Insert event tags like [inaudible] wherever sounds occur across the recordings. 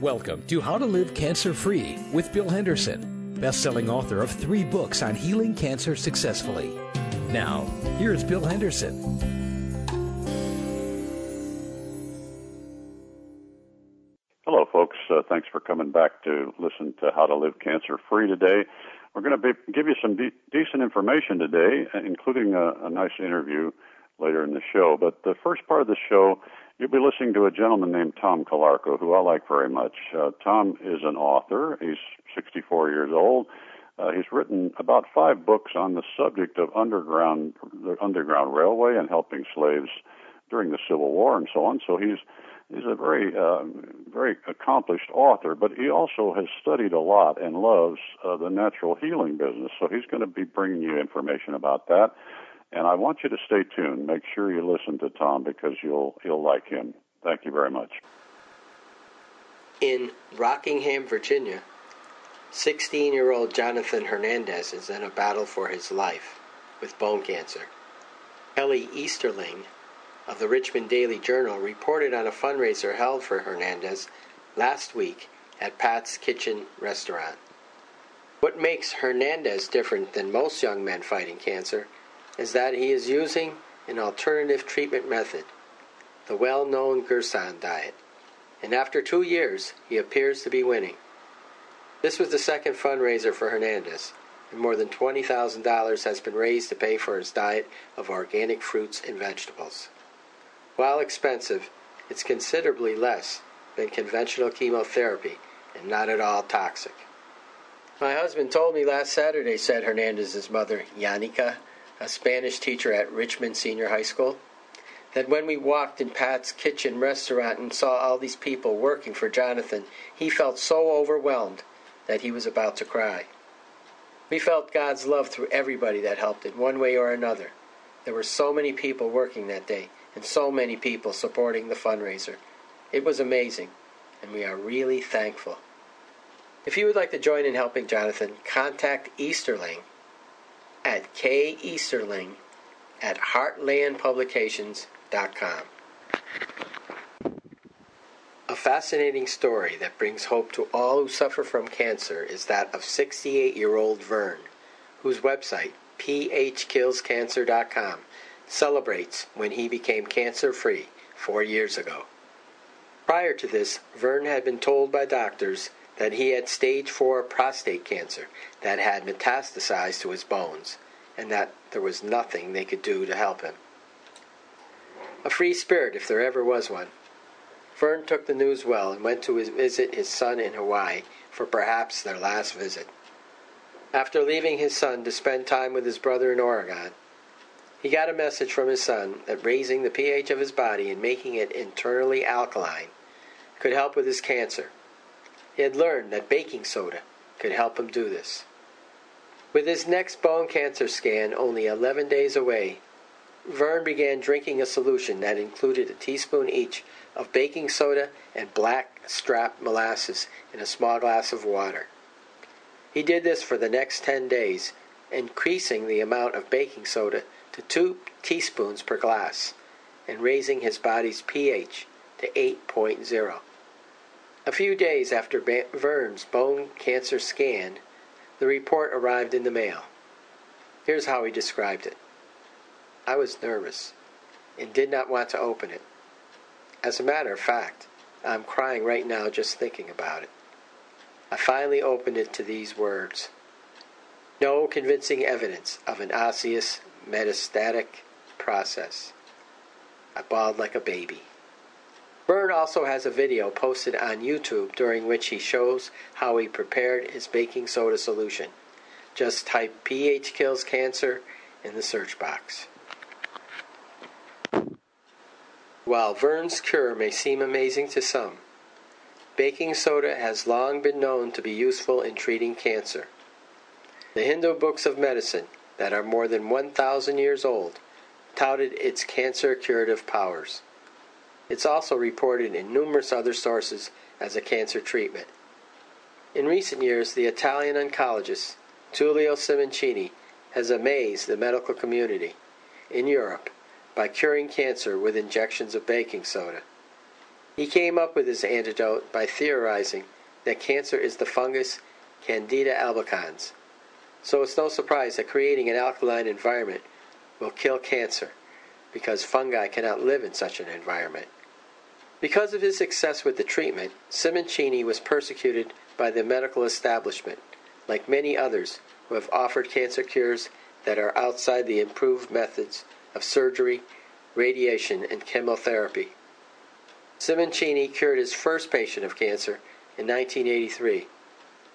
Welcome to How to Live Cancer Free with Bill Henderson, best-selling author of three books on healing cancer successfully. Now, here's Bill Henderson. Hello, folks. Uh, thanks for coming back to listen to How to Live Cancer Free today. We're going to be, give you some de- decent information today, including a, a nice interview later in the show. But the first part of the show You'll be listening to a gentleman named Tom Calarco, who I like very much. Uh, Tom is an author. He's 64 years old. Uh, he's written about five books on the subject of underground, the Underground Railway and helping slaves during the Civil War and so on. So he's he's a very uh, very accomplished author, but he also has studied a lot and loves uh, the natural healing business. So he's going to be bringing you information about that. And I want you to stay tuned. Make sure you listen to Tom because you'll you'll like him. Thank you very much. In Rockingham, Virginia, 16-year-old Jonathan Hernandez is in a battle for his life with bone cancer. Kelly Easterling of the Richmond Daily Journal reported on a fundraiser held for Hernandez last week at Pat's Kitchen Restaurant. What makes Hernandez different than most young men fighting cancer is that he is using an alternative treatment method, the well known Gerson diet, and after two years, he appears to be winning. This was the second fundraiser for Hernandez, and more than $20,000 has been raised to pay for his diet of organic fruits and vegetables. While expensive, it's considerably less than conventional chemotherapy and not at all toxic. My husband told me last Saturday, said Hernandez's mother, Yanika, a Spanish teacher at Richmond Senior High School, that when we walked in Pat's kitchen restaurant and saw all these people working for Jonathan, he felt so overwhelmed that he was about to cry. We felt God's love through everybody that helped in one way or another. There were so many people working that day and so many people supporting the fundraiser. It was amazing, and we are really thankful. If you would like to join in helping Jonathan, contact Easterling at K. Easterling at heartlandpublications.com. A fascinating story that brings hope to all who suffer from cancer is that of 68 year old Vern, whose website, phkillscancer.com, celebrates when he became cancer free four years ago. Prior to this, Vern had been told by doctors that he had stage 4 prostate cancer that had metastasized to his bones, and that there was nothing they could do to help him. A free spirit, if there ever was one. Vern took the news well and went to visit his son in Hawaii for perhaps their last visit. After leaving his son to spend time with his brother in Oregon, he got a message from his son that raising the pH of his body and making it internally alkaline could help with his cancer he had learned that baking soda could help him do this. With his next bone cancer scan only 11 days away, Vern began drinking a solution that included a teaspoon each of baking soda and black strap molasses in a small glass of water. He did this for the next 10 days, increasing the amount of baking soda to 2 teaspoons per glass and raising his body's pH to 8.0. A few days after Vern's bone cancer scan, the report arrived in the mail. Here's how he described it I was nervous and did not want to open it. As a matter of fact, I'm crying right now just thinking about it. I finally opened it to these words No convincing evidence of an osseous metastatic process. I bawled like a baby. Vern also has a video posted on YouTube during which he shows how he prepared his baking soda solution. Just type pH kills cancer in the search box. While Vern's cure may seem amazing to some, baking soda has long been known to be useful in treating cancer. The Hindu books of medicine, that are more than 1,000 years old, touted its cancer curative powers. It's also reported in numerous other sources as a cancer treatment. In recent years, the Italian oncologist Tullio Simoncini has amazed the medical community in Europe by curing cancer with injections of baking soda. He came up with his antidote by theorizing that cancer is the fungus Candida albicans. So it's no surprise that creating an alkaline environment will kill cancer, because fungi cannot live in such an environment. Because of his success with the treatment, Simoncini was persecuted by the medical establishment, like many others who have offered cancer cures that are outside the improved methods of surgery, radiation, and chemotherapy. Simoncini cured his first patient of cancer in 1983,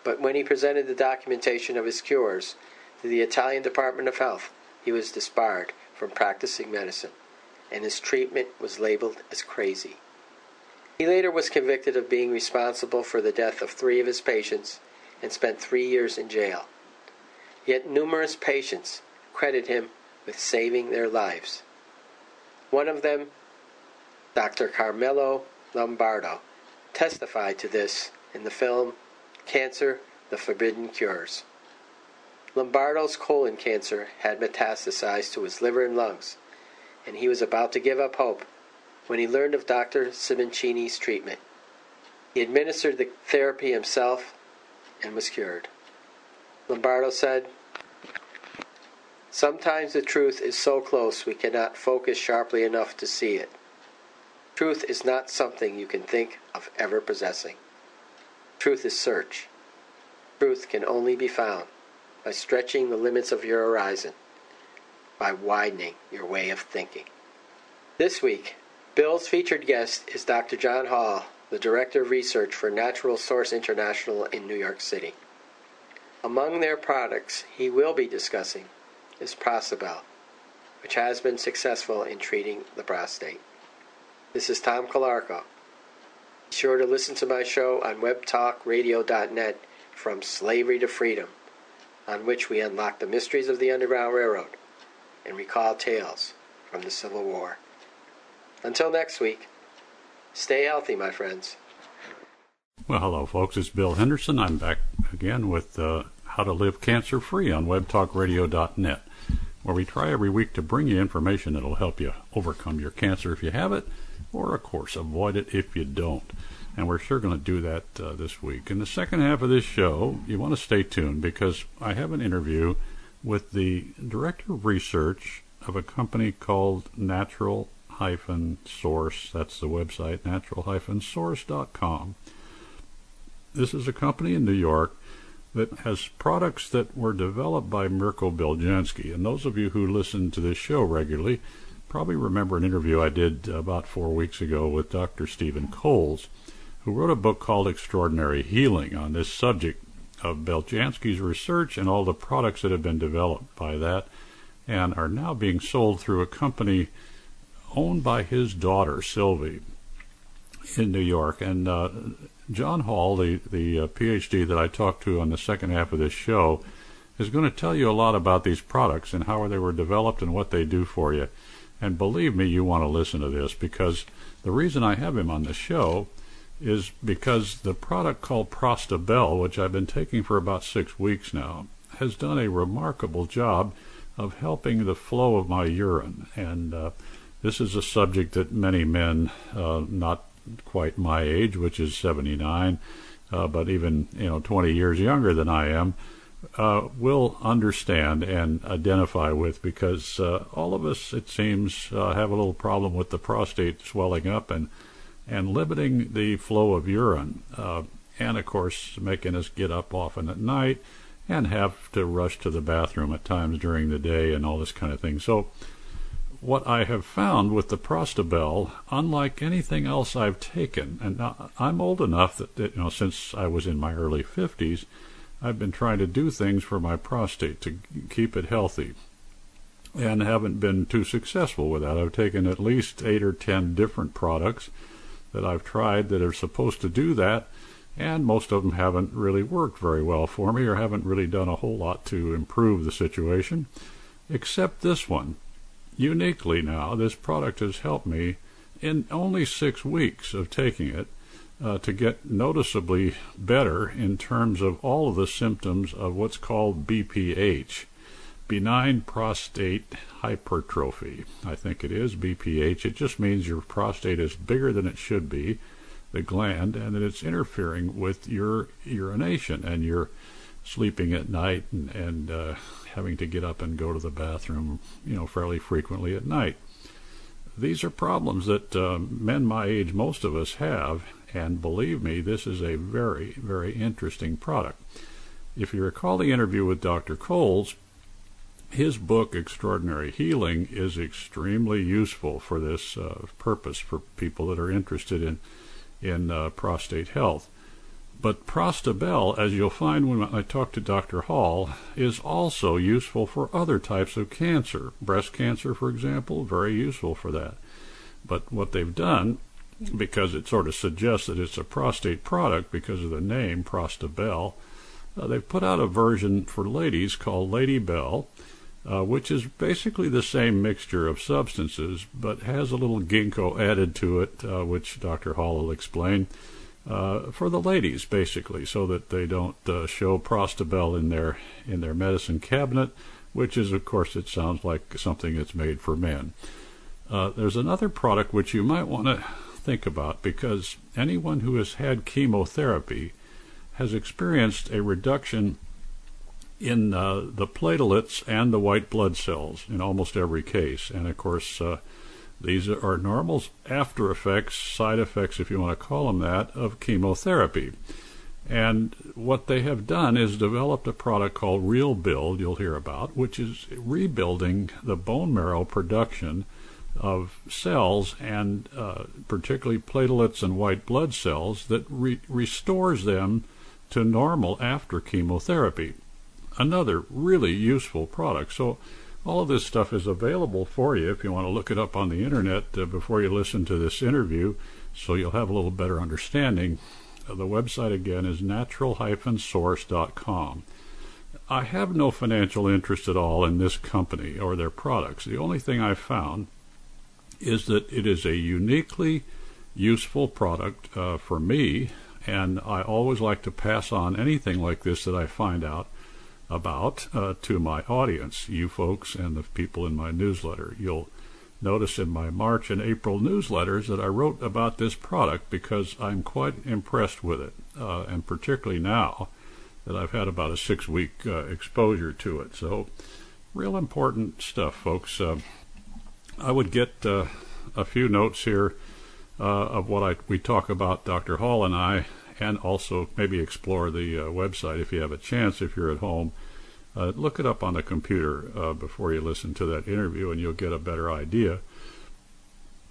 but when he presented the documentation of his cures to the Italian Department of Health, he was disbarred from practicing medicine, and his treatment was labeled as crazy. He later was convicted of being responsible for the death of three of his patients and spent three years in jail. Yet numerous patients credit him with saving their lives. One of them, Dr. Carmelo Lombardo, testified to this in the film Cancer The Forbidden Cures. Lombardo's colon cancer had metastasized to his liver and lungs, and he was about to give up hope when he learned of Dr. Simoncini's treatment. He administered the therapy himself and was cured. Lombardo said, Sometimes the truth is so close we cannot focus sharply enough to see it. Truth is not something you can think of ever possessing. Truth is search. Truth can only be found by stretching the limits of your horizon, by widening your way of thinking. This week, Bill's featured guest is Dr. John Hall, the Director of Research for Natural Source International in New York City. Among their products he will be discussing is Prostabel, which has been successful in treating the prostate. This is Tom Calarco. Be sure to listen to my show on webtalkradio.net from slavery to freedom, on which we unlock the mysteries of the Underground Railroad and recall tales from the Civil War. Until next week, stay healthy, my friends. Well, hello, folks. It's Bill Henderson. I'm back again with uh, How to Live Cancer Free on WebTalkRadio.net, where we try every week to bring you information that'll help you overcome your cancer if you have it, or, of course, avoid it if you don't. And we're sure going to do that uh, this week. In the second half of this show, you want to stay tuned because I have an interview with the Director of Research of a company called Natural source. That's the website, natural-source.com. This is a company in New York that has products that were developed by Mirko Beljanski. And those of you who listen to this show regularly probably remember an interview I did about four weeks ago with Dr. Stephen Coles, who wrote a book called Extraordinary Healing on this subject of Beljanski's research and all the products that have been developed by that and are now being sold through a company owned by his daughter Sylvie in New York. And uh, John Hall, the the uh, PhD that I talked to on the second half of this show, is going to tell you a lot about these products and how they were developed and what they do for you. And believe me, you want to listen to this because the reason I have him on the show is because the product called Prostabel, which I've been taking for about six weeks now, has done a remarkable job of helping the flow of my urine. And uh, this is a subject that many men, uh, not quite my age, which is 79, uh, but even you know 20 years younger than I am, uh, will understand and identify with because uh, all of us, it seems, uh, have a little problem with the prostate swelling up and and limiting the flow of urine, uh, and of course making us get up often at night and have to rush to the bathroom at times during the day and all this kind of thing. So what I have found with the Prostabel, unlike anything else I've taken, and I'm old enough that, that, you know since I was in my early 50s, I've been trying to do things for my prostate to keep it healthy, and haven't been too successful with that. I've taken at least eight or ten different products that I've tried that are supposed to do that, and most of them haven't really worked very well for me or haven't really done a whole lot to improve the situation, except this one uniquely now, this product has helped me in only six weeks of taking it uh, to get noticeably better in terms of all of the symptoms of what's called BPH. benign prostate hypertrophy. I think it is BPH. It just means your prostate is bigger than it should be, the gland, and that it's interfering with your urination and your sleeping at night and, and uh, having to get up and go to the bathroom, you know, fairly frequently at night. These are problems that uh, men my age, most of us have, and believe me, this is a very, very interesting product. If you recall the interview with Dr. Coles, his book, Extraordinary Healing, is extremely useful for this uh, purpose for people that are interested in, in uh, prostate health. But Prostabel, as you'll find when I talk to Dr. Hall, is also useful for other types of cancer. Breast cancer, for example, very useful for that. But what they've done, because it sort of suggests that it's a prostate product because of the name Prostabel, uh, they've put out a version for ladies called Ladybel, uh, which is basically the same mixture of substances, but has a little ginkgo added to it, uh, which Dr. Hall will explain uh, for the ladies, basically, so that they don't uh, show Prostabel in their in their medicine cabinet, which is, of course, it sounds like something that's made for men. Uh, there's another product which you might want to think about because anyone who has had chemotherapy has experienced a reduction in uh, the platelets and the white blood cells in almost every case, and of course uh, these are normal after effects, side effects, if you want to call them that, of chemotherapy. And what they have done is developed a product called Real Build, you'll hear about, which is rebuilding the bone marrow production of cells and uh, particularly platelets and white blood cells that re- restores them to normal after chemotherapy. Another really useful product. So all of this stuff is available for you if you want to look it up on the internet uh, before you listen to this interview so you'll have a little better understanding. Uh, the website again is natural-source.com. I have no financial interest at all in this company or their products. The only thing I've found is that it is a uniquely useful product uh, for me, and I always like to pass on anything like this that I find out about uh, to my audience, you folks and the people in my newsletter. You'll notice in my March and April newsletters that I wrote about this product because I'm quite impressed with it, uh, and particularly now that I've had about a six week uh, exposure to it. So, real important stuff, folks. Uh, I would get uh, a few notes here uh, of what I, we talk about, Dr. Hall and I, and also maybe explore the uh, website if you have a chance if you're at home. Uh, look it up on the computer uh, before you listen to that interview, and you'll get a better idea.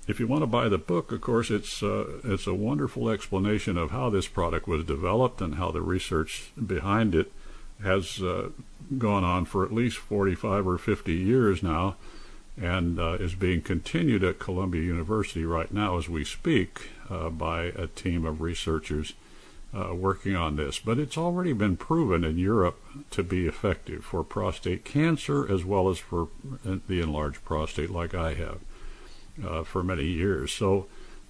If you want to buy the book, of course, it's uh, it's a wonderful explanation of how this product was developed and how the research behind it has uh, gone on for at least 45 or 50 years now, and uh, is being continued at Columbia University right now as we speak by a team of researchers uh, working on this, but it's already been proven in Europe to be effective for prostate cancer as well as for the enlarged prostate, like I have uh, for many years. So,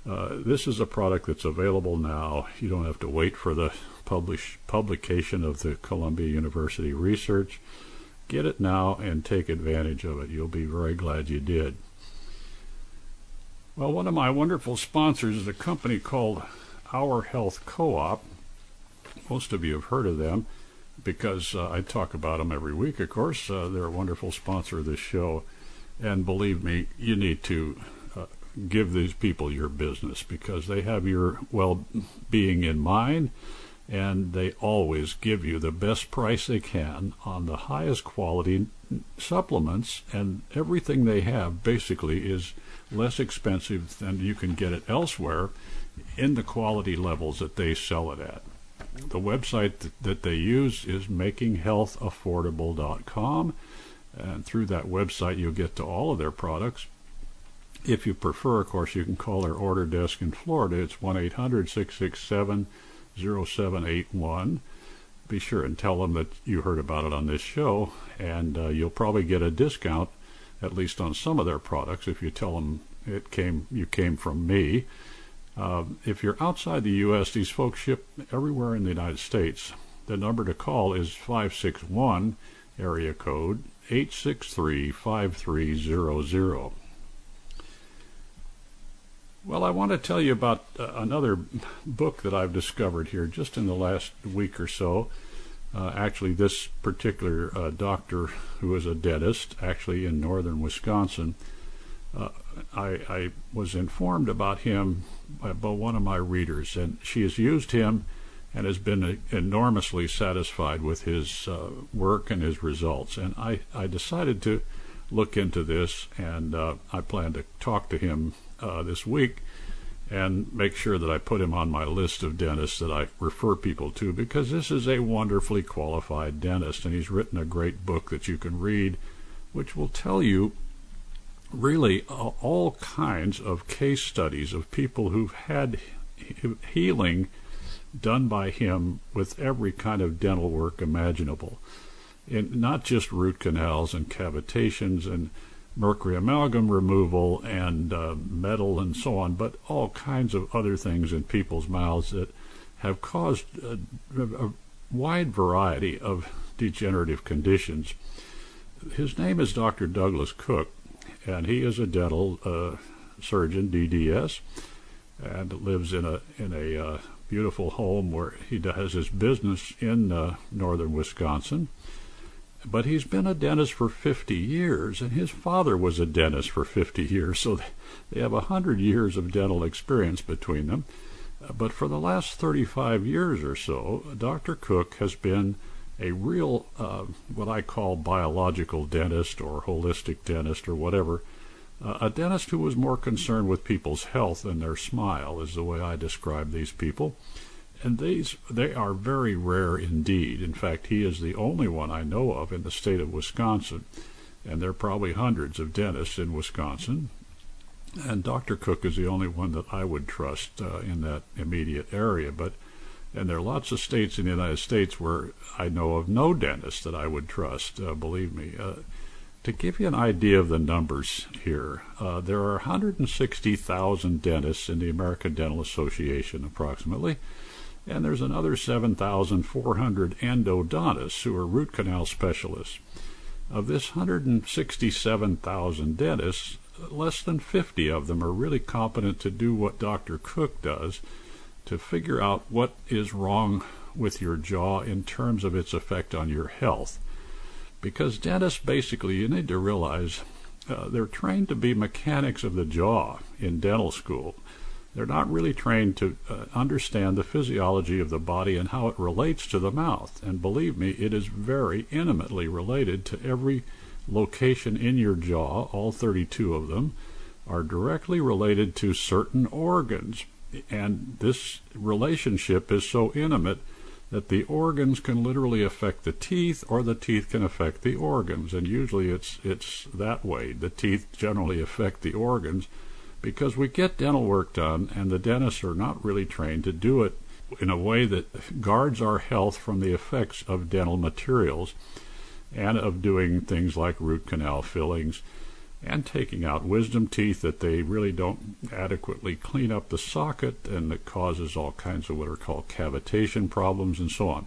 uh, this is a product that's available now. You don't have to wait for the publish, publication of the Columbia University research. Get it now and take advantage of it. You'll be very glad you did. Well, one of my wonderful sponsors is a company called Our Health Co op most of you have heard of them because uh, I talk about them every week, of course. Uh, they're a wonderful sponsor of this show. And believe me, you need to uh, give these people your business because they have your well being in mind and they always give you the best price they can on the highest quality supplements. And everything they have basically is less expensive than you can get it elsewhere in the quality levels that they sell it at the website that, that they use is makinghealthaffordable.com. And through that website, you'll get to all of their products. If you prefer, of course, you can call their order desk in Florida. It's 1 800 667 0781. Be sure and tell them that you heard about it on this show, and uh, you'll probably get a discount, at least on some of their products, if you tell them it came you came from me. Uh, if you're outside the U.S., these folks ship everywhere in the United States. The number to call is 561 area code 863 5300. Well, I want to tell you about uh, another book that I've discovered here just in the last week or so. Uh, actually, this particular uh, doctor, who is a dentist, actually in northern Wisconsin, uh, I, I, was informed about him by, one of my readers, and she has used him and has been enormously satisfied with his uh, work and his results. And I, I decided to look into this, and uh, I plan to talk to him uh, this week and make sure that I put him on my list of dentists that I refer people to because this is a wonderfully qualified dentist, and he's written a great book that you can read, which will tell you really all kinds of case studies of people who've had healing done by him with every kind of dental work imaginable. And not just root canals and cavitations and mercury amalgam removal and uh, metal and so on, but all kinds of other things in people's mouths that have caused a, a wide variety of degenerative conditions. His name is Dr. Douglas Cook, and he is a dental uh, surgeon, DDS, and lives in a in a uh, beautiful home where he does his business in uh, northern Wisconsin. But he's been a dentist for 50 years, and his father was a dentist for 50 years, so they have 100 years of dental experience between them. But for the last 35 years or so, Dr. Cook has been a real, uh, what I call biological dentist or holistic dentist or whatever. Uh, a dentist who was more concerned with people's health than their smile, is the way I describe these people. And these they are very rare indeed. In fact, he is the only one I know of in the state of Wisconsin, and there are probably hundreds of dentists in Wisconsin. And Dr. Cook is the only one that I would trust uh, in that immediate area. But and there are lots of states in the United States where I know of no dentist that I would trust. Uh, believe me. Uh, to give you an idea of the numbers here, uh, there are 160,000 dentists in the American Dental Association, approximately, and there's another 7,400 endodontists who are root canal specialists. Of this 167,000 dentists, less than 50 of them are really competent to do what Dr. Cook does to figure out what is wrong with your jaw in terms of its effect on your health. Because dentists, basically, you need to realize uh, they're trained to be mechanics of the jaw in dental school. They're not really trained to uh, understand the physiology of the body and how it relates to the mouth. And believe me, it is very intimately related to every location in your jaw, all 32 of them, are directly related to certain organs. And this relationship is so intimate that the organs can literally affect the teeth or the teeth can affect the organs. And usually it's, it's that way. The teeth generally affect the organs because we get dental work done and the dentists are not really trained to do it in a way that guards our health from the effects of dental materials and of doing things like root canal fillings and taking out wisdom teeth that they really don't adequately clean up the socket and that causes all kinds of what are called cavitation problems and so on.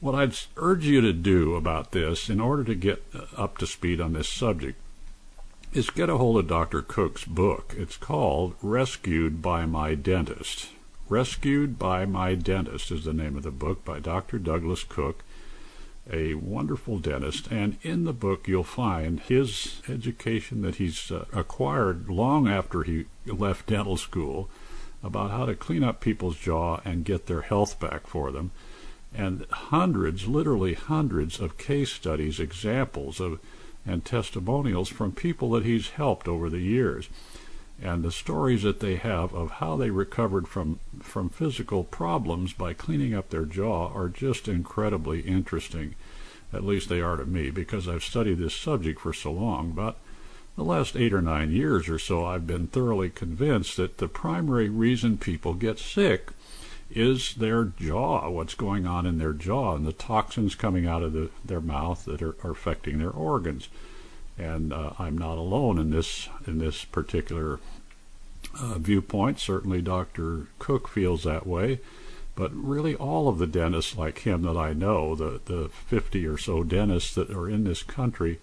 What I'd urge you to do about this in order to get up to speed on this subject is get a hold of Dr. Cook's book. It's called Rescued by My Dentist. Rescued by My Dentist is the name of the book by Dr. Douglas Cook, a wonderful dentist. And in the book, you'll find his education that he's uh, acquired long after he left dental school about how to clean up people's jaw and get their health back for them. And hundreds, literally hundreds, of case studies, examples of and testimonials from people that he's helped over the years and the stories that they have of how they recovered from from physical problems by cleaning up their jaw are just incredibly interesting at least they are to me because I've studied this subject for so long but the last 8 or 9 years or so I've been thoroughly convinced that the primary reason people get sick is their jaw, what's going on in their jaw, and the toxins coming out of the, their mouth that are, are, affecting their organs. And uh, I'm not alone in this in this particular uh, viewpoint. Certainly, Dr. Cook feels that way, But really, all of the dentists like him that I know, the, the 50 or so dentists that are in this country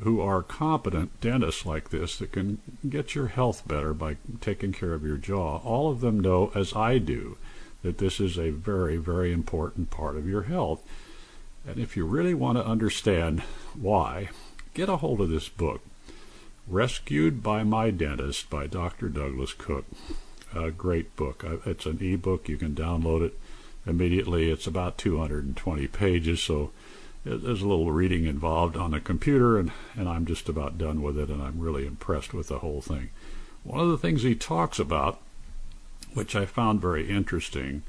who are competent dentists like this that can get your health better by taking care of your jaw, all of them know, as I do, that this is a very, very important part of your health. And if you really want to understand why, get a hold of this book, Rescued by My Dentist by Dr. Douglas Cook. A great book. It's an e-book. You can download it immediately. It's about 220 pages, so there's a little reading involved on the computer, and, and I'm just about done with it, and I'm really impressed with the whole thing. One of the things he talks about, which I found very interesting,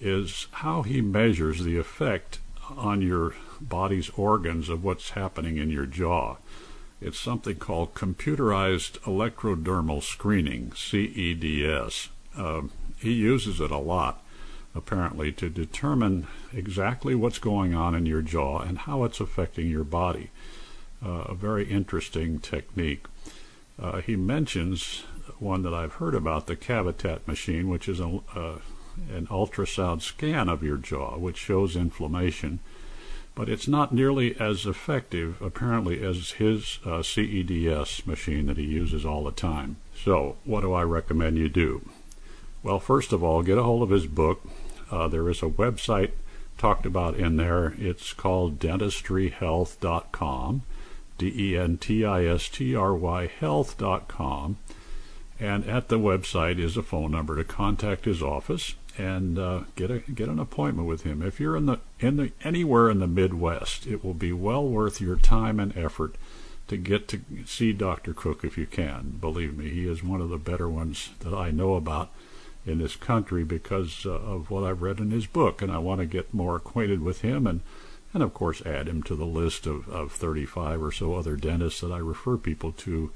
is how he measures the effect on your body's organs of what's happening in your jaw. It's something called computerized electrodermal screening, CEDS. Uh, he uses it a lot, apparently, to determine exactly what's going on in your jaw and how it's affecting your body. Uh, a very interesting technique. Uh, he mentions one that I've heard about, the Cavitat machine, which is a, uh, an ultrasound scan of your jaw, which shows inflammation but it's not nearly as effective, apparently, as his uh, CEDS machine that he uses all the time. So, what do I recommend you do? Well, first of all, get a hold of his book. Uh, there is a website talked about in there. It's called dentistryhealth.com, D E N T I S T R Y health.com. And at the website is a phone number to contact his office and uh, get a get an appointment with him. If you're in the in the anywhere in the Midwest, it will be well worth your time and effort to get to see Dr. Cook if you can. Believe me, he is one of the better ones that I know about in this country because uh, of what I've read in his book, and I want to get more acquainted with him and and of course add him to the list of, of 35 or so other dentists that I refer people to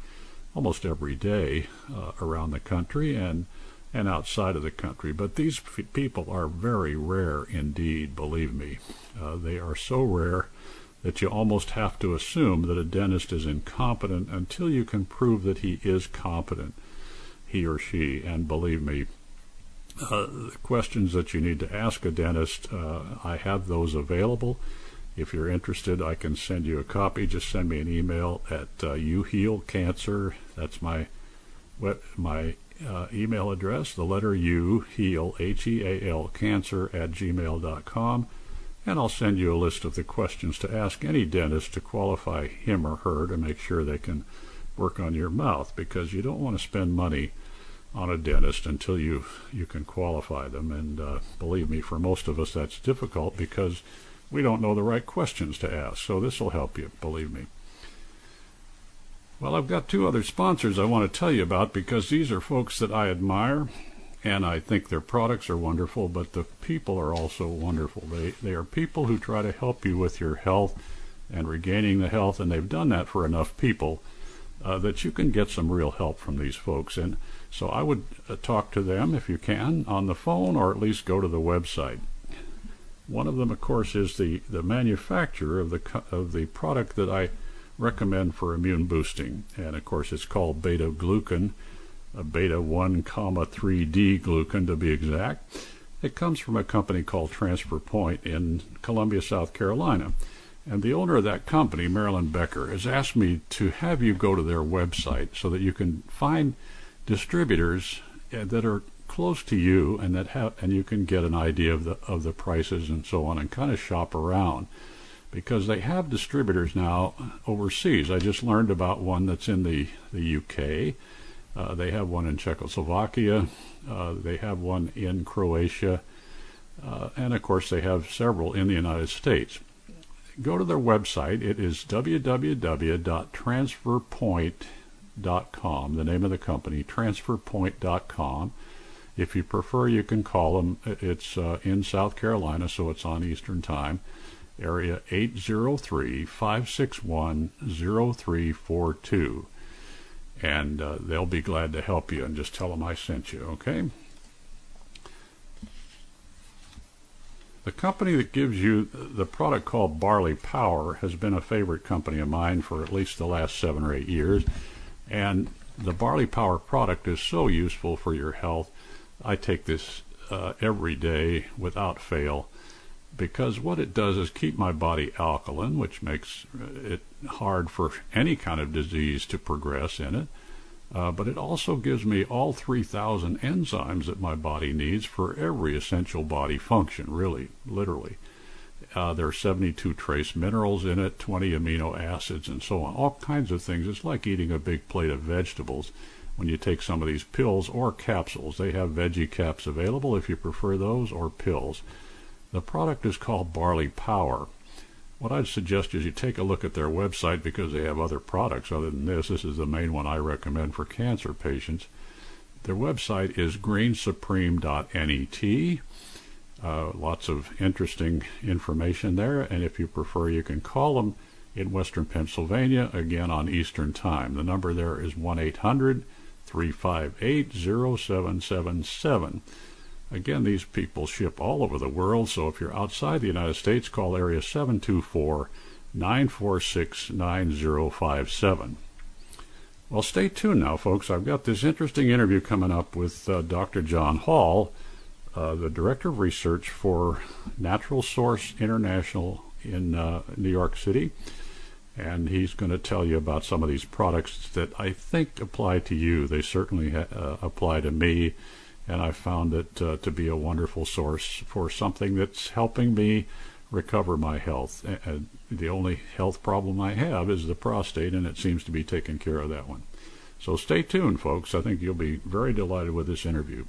almost every day uh, around the country and and outside of the country. But these f- people are very rare indeed, believe me. Uh, they are so rare that you almost have to assume that a dentist is incompetent until you can prove that he is competent, he or she. And believe me, uh, the questions that you need to ask a dentist, uh, I have those available. If you're interested, I can send you a copy. Just send me an email at uh, you heal cancer. That's my my uh, email address, the letter U, heal, H E A L, cancer at gmail.com, and I'll send you a list of the questions to ask any dentist to qualify him or her to make sure they can work on your mouth because you don't want to spend money on a dentist until you you can qualify them. And uh, believe me for most of us that's difficult because we don't know the right questions to ask. So this will help you believe me well, I've got two other sponsors I want to tell you about because these are folks that I admire and I think their products are wonderful, but the people are also wonderful. They they are people who try to help you with your health and regaining the health, and they've done that for enough people uh, that you can get some real help from these folks. And so I would uh, talk to them if you can on the phone, or at least go to the website. One of them, of course, is the the manufacturer of the of the product that I recommend for immune boosting. And of course, it's called beta glucan, beta 1, comma 3D glucan to be exact. It comes from a company called Transfer Point in Columbia, South Carolina. And the owner of that company, Marilyn Becker, has asked me to have you go to their website so that you can find distributors uh, that are close to you and that have and you can get an idea of the of the prices and so on and kind of shop around because they have distributors now overseas. I just learned about one that's in the, the UK. Uh, they have one in Czechoslovakia. Uh, they have one in Croatia. Uh, and of course, they have several in the United States. Go to their website. It is www.transferpoint.com, the name of the company, transferpoint.com. If you prefer, you can call them. It's uh, in South Carolina, so it's on Eastern Time area 803-561-0342 and uh, they'll be glad to help you and just tell them I sent you okay? The company that gives you the product called Barley Power has been a favorite company of mine for at least the last seven or eight years. And the Barley Power product is so useful for your health. I take this uh, every day without fail because what it does is keep my body alkaline, which makes it hard for any kind of disease to progress in it. Uh, but it also gives me all 3,000 enzymes that my body needs for every essential body function, really, literally. Uh, there are 72 trace minerals in it, 20 amino acids, and so on. All kinds of things. It's like eating a big plate of vegetables when you take some of these pills or capsules. They have veggie caps available if you prefer those, or pills. The product is called Barley Power. What I'd suggest is you take a look at their website because they have other products other than this. This is the main one I recommend for cancer patients. Their website is greensupreme.net. Uh, lots of interesting information there, and if you prefer, you can call them in Western Pennsylvania, again on Eastern Time. The number there is 1 800 358 0777. Again, these people ship all over the world, so if you're outside the United States, call area 724 946 9057. Well, stay tuned now, folks. I've got this interesting interview coming up with uh, Dr. John Hall, uh, the Director of Research for Natural Source International in uh, New York City. And he's going to tell you about some of these products that I think apply to you. They certainly ha- uh, apply to me and I found it uh, to be a wonderful source for something that's helping me recover my health. The only health problem I have is the prostate, and it seems to be taking care of that one. So stay tuned, folks. I think you'll be very delighted with this interview.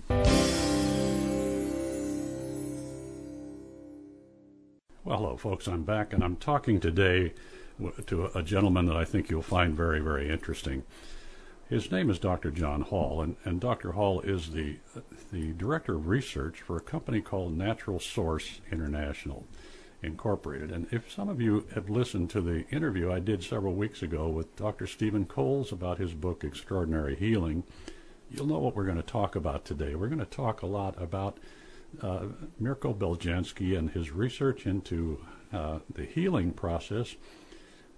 Well, hello, folks. I'm back, and I'm talking today to a gentleman that I think you'll find very, very interesting. His name is Dr. John Hall, and, and Dr. Hall is the the director of research for a company called Natural Source International Incorporated. And if some of you have listened to the interview I did several weeks ago with Dr. Stephen Coles about his book Extraordinary Healing, you'll know what we're going to talk about today. We're going to talk a lot about uh, Mirko Beljanski and his research into uh, the healing process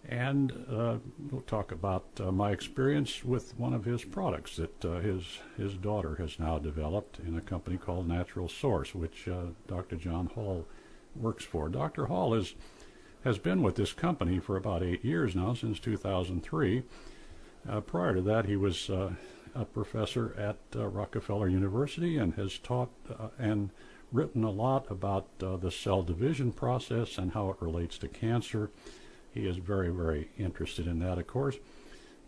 and uh, we'll talk about uh, my experience with one of his products that uh, his his daughter has now developed in a company called Natural Source, which uh, Dr. John Hall works for. Dr. Hall is has been with this company for about eight years now, since 2003. Uh, prior to that, he was uh, a professor at Rockefeller University and has taught and written a lot about the cell division process and how it relates to cancer he is very, very interested in that, of course.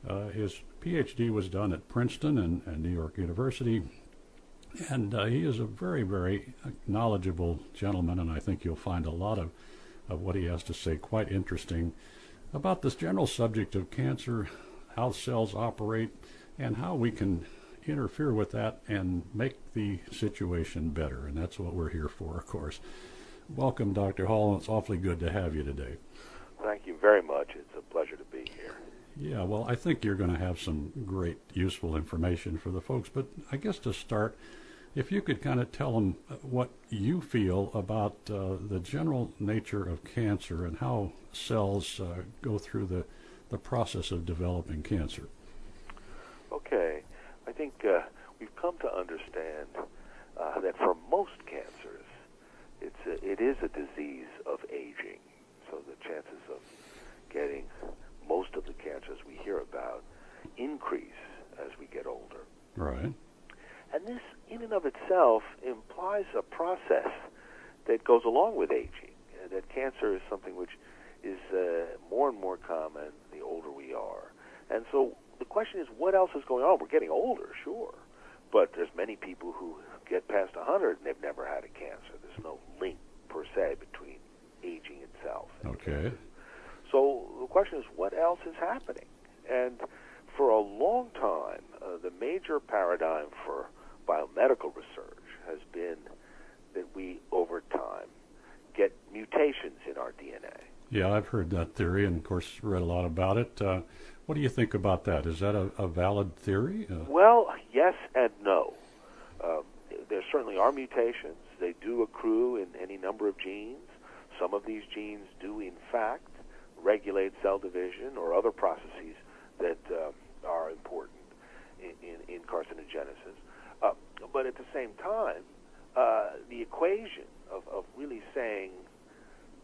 Uh, his PhD was done at Princeton and, and New York University, and uh, he is a very, very knowledgeable gentleman, and I think you'll find a lot of, of what he has to say quite interesting about this general subject of cancer, how cells operate, and how we can interfere with that and make the situation better. And that's what we're here for, of course. Welcome, Dr. Hall. It's awfully good to have you today. Thank you very much. It's a pleasure to be here. Yeah, well, I think you're going to have some great, useful information for the folks. But I guess to start, if you could kind of tell them what you feel about uh, the general nature of cancer and how cells uh, go through the, the process of developing cancer. Okay. I think uh, we've come to understand uh, that for most cancers, it's a, it is a disease of aging so the chances getting most of the cancers we hear about increase as we get older. Right. And this, in and of itself, implies a process that goes along with aging. Uh, that cancer is something which is uh, more and more common the older we are. And so the question is, what else is going on? We're getting older, sure, but there's many people who get past 100 and they've never had a cancer. There's no link per se between aging itself. Okay. So the question is, what else is happening? And for a long time, uh, the major paradigm for biomedical research has been that we, over time, get mutations in our DNA. Yeah, I've heard that theory, and of course, read a lot about it. Uh, what do you think about that? Is that a, a valid theory? Uh, well, yes and no. Um, there certainly are mutations. They do accrue in any number of genes. Some of these genes do, in fact, regulate cell division or other processes that uh, are important in, in, in carcinogenesis. Uh, but at the same time, uh, the equation of, of really saying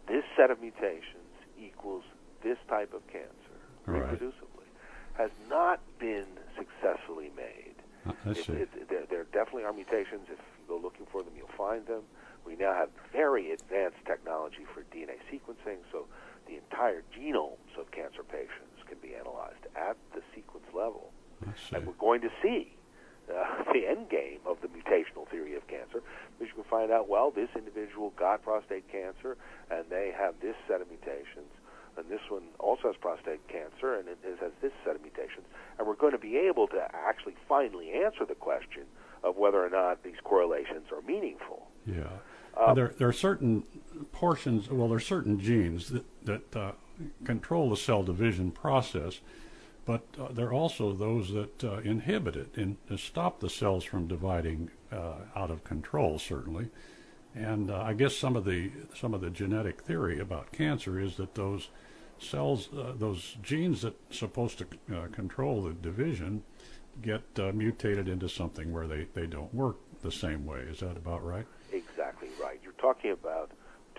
this set of mutations equals this type of cancer Right. reproducibly has not been successfully made. Uh, It- it- there, there definitely are mutations. If you go looking for them, you'll find them. We now have very advanced technology for DNA sequencing, so the entire genomes of cancer patients can be analyzed at the sequence level. And we're going to see uh, [laughs] the end game of the mutational theory of cancer, because you can find out, well, this individual got prostate cancer, and they have this set of mutations, and this one also has prostate cancer, and it has this set of mutations. And we're going to be able to actually finally answer the question of whether or not these correlations are meaningful. Yeah. Um, there, there are certain portions, well, there are certain genes that, that uh, control the cell division process, but uh, there are also those that uh, inhibit it and uh, stop the cells from dividing uh, out of control, certainly. And uh, I guess some of the some of the genetic theory about cancer is that those cells, uh, those genes that are supposed to uh, control the division, get uh, mutated into something where they, they don't work the same way. Is that about right? Exactly right. You're talking about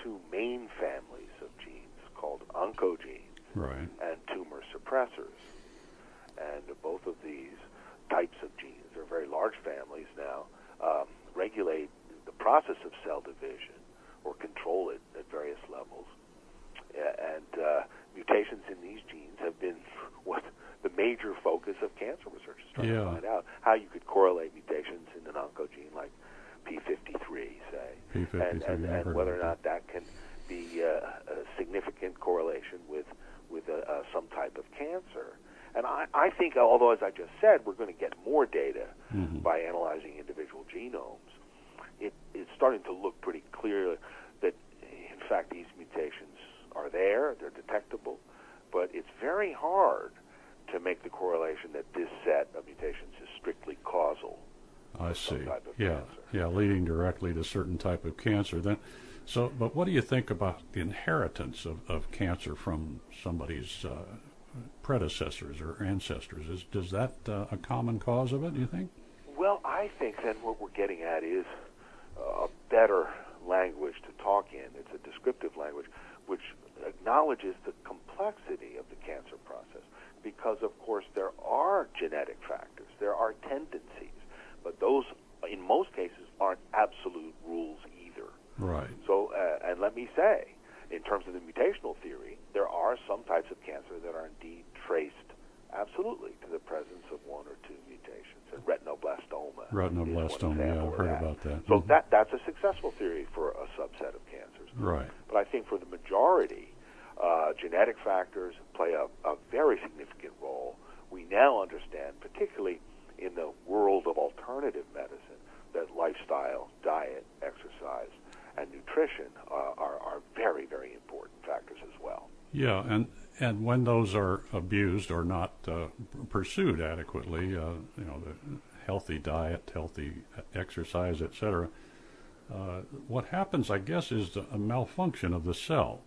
two main families of genes called oncogenes Right. and tumor suppressors. And both of these types of genes, they're very large families now, um, regulate the process of cell division or control it at various levels. And uh, mutations in these genes have been [laughs] what the major focus of cancer research is trying Yeah. to find out how you could correlate mutations in an oncogene like P53, say, P53, and, and, and whether or not that can be uh, a significant correlation with with a, uh, some type of cancer. And I, I think, although as I just said, we're going to get more data Mhm. by analyzing individual genomes, it, it's starting to look pretty clear that, in fact, these mutations are there, they're detectable, but it's very hard to make the correlation that this set of mutations is strictly causal. I some see. type of Yeah, cancer. yeah, leading directly to certain type of cancer. Then, so, but what do you think about the inheritance of, of cancer from somebody's uh, predecessors or ancestors? Is does that uh, a common cause of it? Do you think? Well, I think then what we're getting at is a better language to talk in. It's a descriptive language which acknowledges the complexity of the cancer process because, of course, there are genetic factors, there are tendencies, but those, in most cases, aren't absolute rules either. Right. So, uh, and let me say, in terms of the mutational theory, there are some types of cancer that are indeed traced absolutely to the presence of one or two mutations. And retinoblastoma. Retinoblastoma, yeah, I've heard that. about that. So Mhm. that that's a successful theory for a subset of cancers. Right. But I think for the majority, uh, genetic factors play a, a very significant role. We now understand, particularly in the world of alternative medicine, that lifestyle, diet, exercise, and nutrition uh, are, are very, very important factors as well. Yeah, and and when those are abused or not uh, pursued adequately, uh, you know, the healthy diet, healthy exercise, etc. Uh, what happens, I guess, is a malfunction of the cell,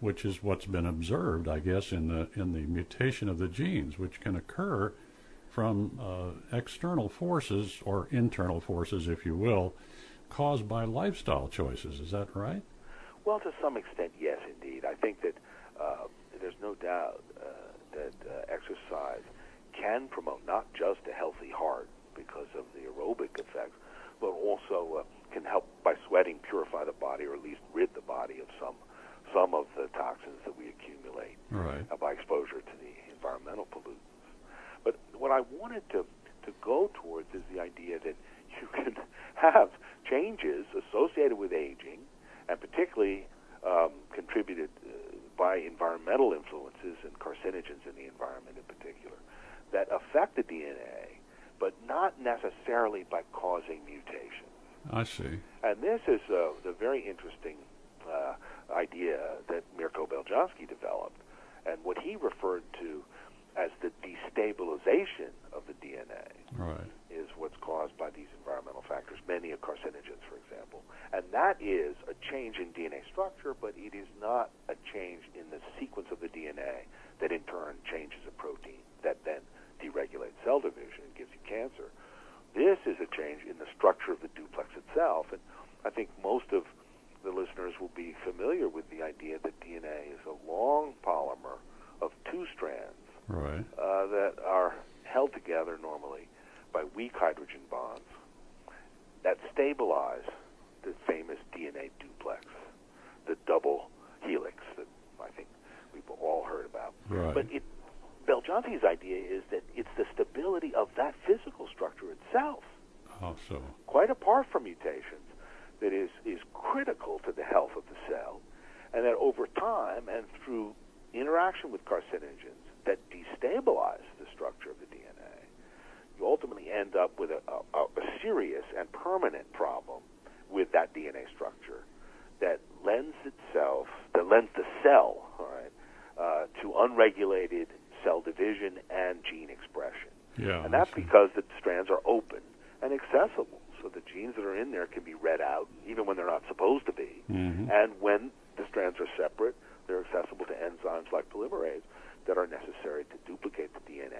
which is what's been observed, I guess, in the in the mutation of the genes, which can occur from uh, external forces or internal forces, if you will, caused by lifestyle choices. Is that right? Well, to some extent, yes, indeed. I think that uh, there's no doubt uh, that uh, exercise can promote not just a healthy heart because of the aerobic effects, but also uh, can help by sweating purify the body or at least rid the body of some some of the toxins that we accumulate Right. uh, by exposure to the environmental pollutants. But what I wanted to, to go towards is the idea that [laughs] you can have changes associated with aging, and particularly um, contributed uh, by environmental influences and carcinogens in the environment in particular, that affect the DNA, but not necessarily by causing mutations. I see. And this is uh, the very interesting uh, idea that Mirko Beljanski developed, and what he referred to as the destabilization of the DNA Right. is what's caused by these environmental factors, many of carcinogens, for example. And that is a change in DNA structure, but it is not a change in the sequence of the DNA that in turn changes a protein that then deregulates cell division and gives you cancer. This is a change in the structure of the duplex itself. And I think most of the listeners will be familiar with the idea that DNA is a long polymer of two strands right. uh, that are held together normally by weak hydrogen bonds that stabilize the famous DNA duplex, the double helix that I think we've all heard about. Right. But it, Beljanski's idea is that it's the stability of that physical structure itself, Oh, so quite apart from mutations, that is, is critical to the health of the cell, and that over time and through interaction with carcinogens that destabilize the structure of the DNA, you ultimately end up with a, a, a serious and permanent problem with that DNA structure that lends itself, that lends the cell, all right, uh, to unregulated cell division and gene expression. yeah, And that's because the strands are open and accessible. So the genes that are in there can be read out even when they're not supposed to be. Mhm. And when the strands are separate, they're accessible to enzymes like polymerase that are necessary to duplicate the DNA.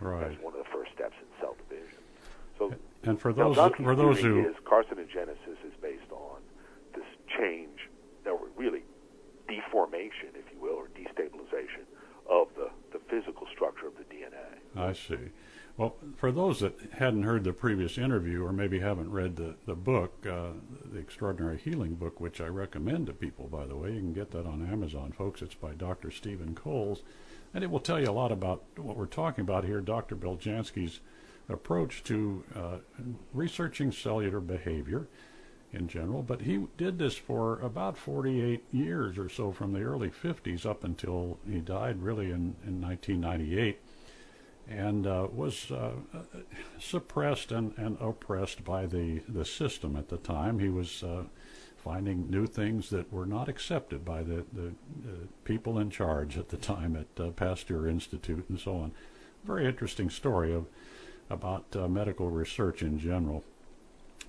right. That's one of the first steps in cell division. So And for those Dawkins' for those who is carcinogenesis is based on this change, or really deformation, if you will, or destabilization of the, the physical structure of the DNA. I see. Well, for those that hadn't heard the previous interview or maybe haven't read the, the book, uh, The Extraordinary Healing Book, which I recommend to people, by the way, you can get that on Amazon, folks. It's by Dr. Stephen Coles. And it will tell you a lot about what we're talking about here, Dr. Beljanski's approach to uh, researching cellular behavior in general. But he did this for about 48 years or so, from the early 50s up until he died really in, in 1998 and uh, was uh, suppressed and, and oppressed by the, the system at the time. He was uh, finding new things that were not accepted by the, the uh, people in charge at the time at uh, Pasteur Institute and so on. Very interesting story of about uh, medical research in general.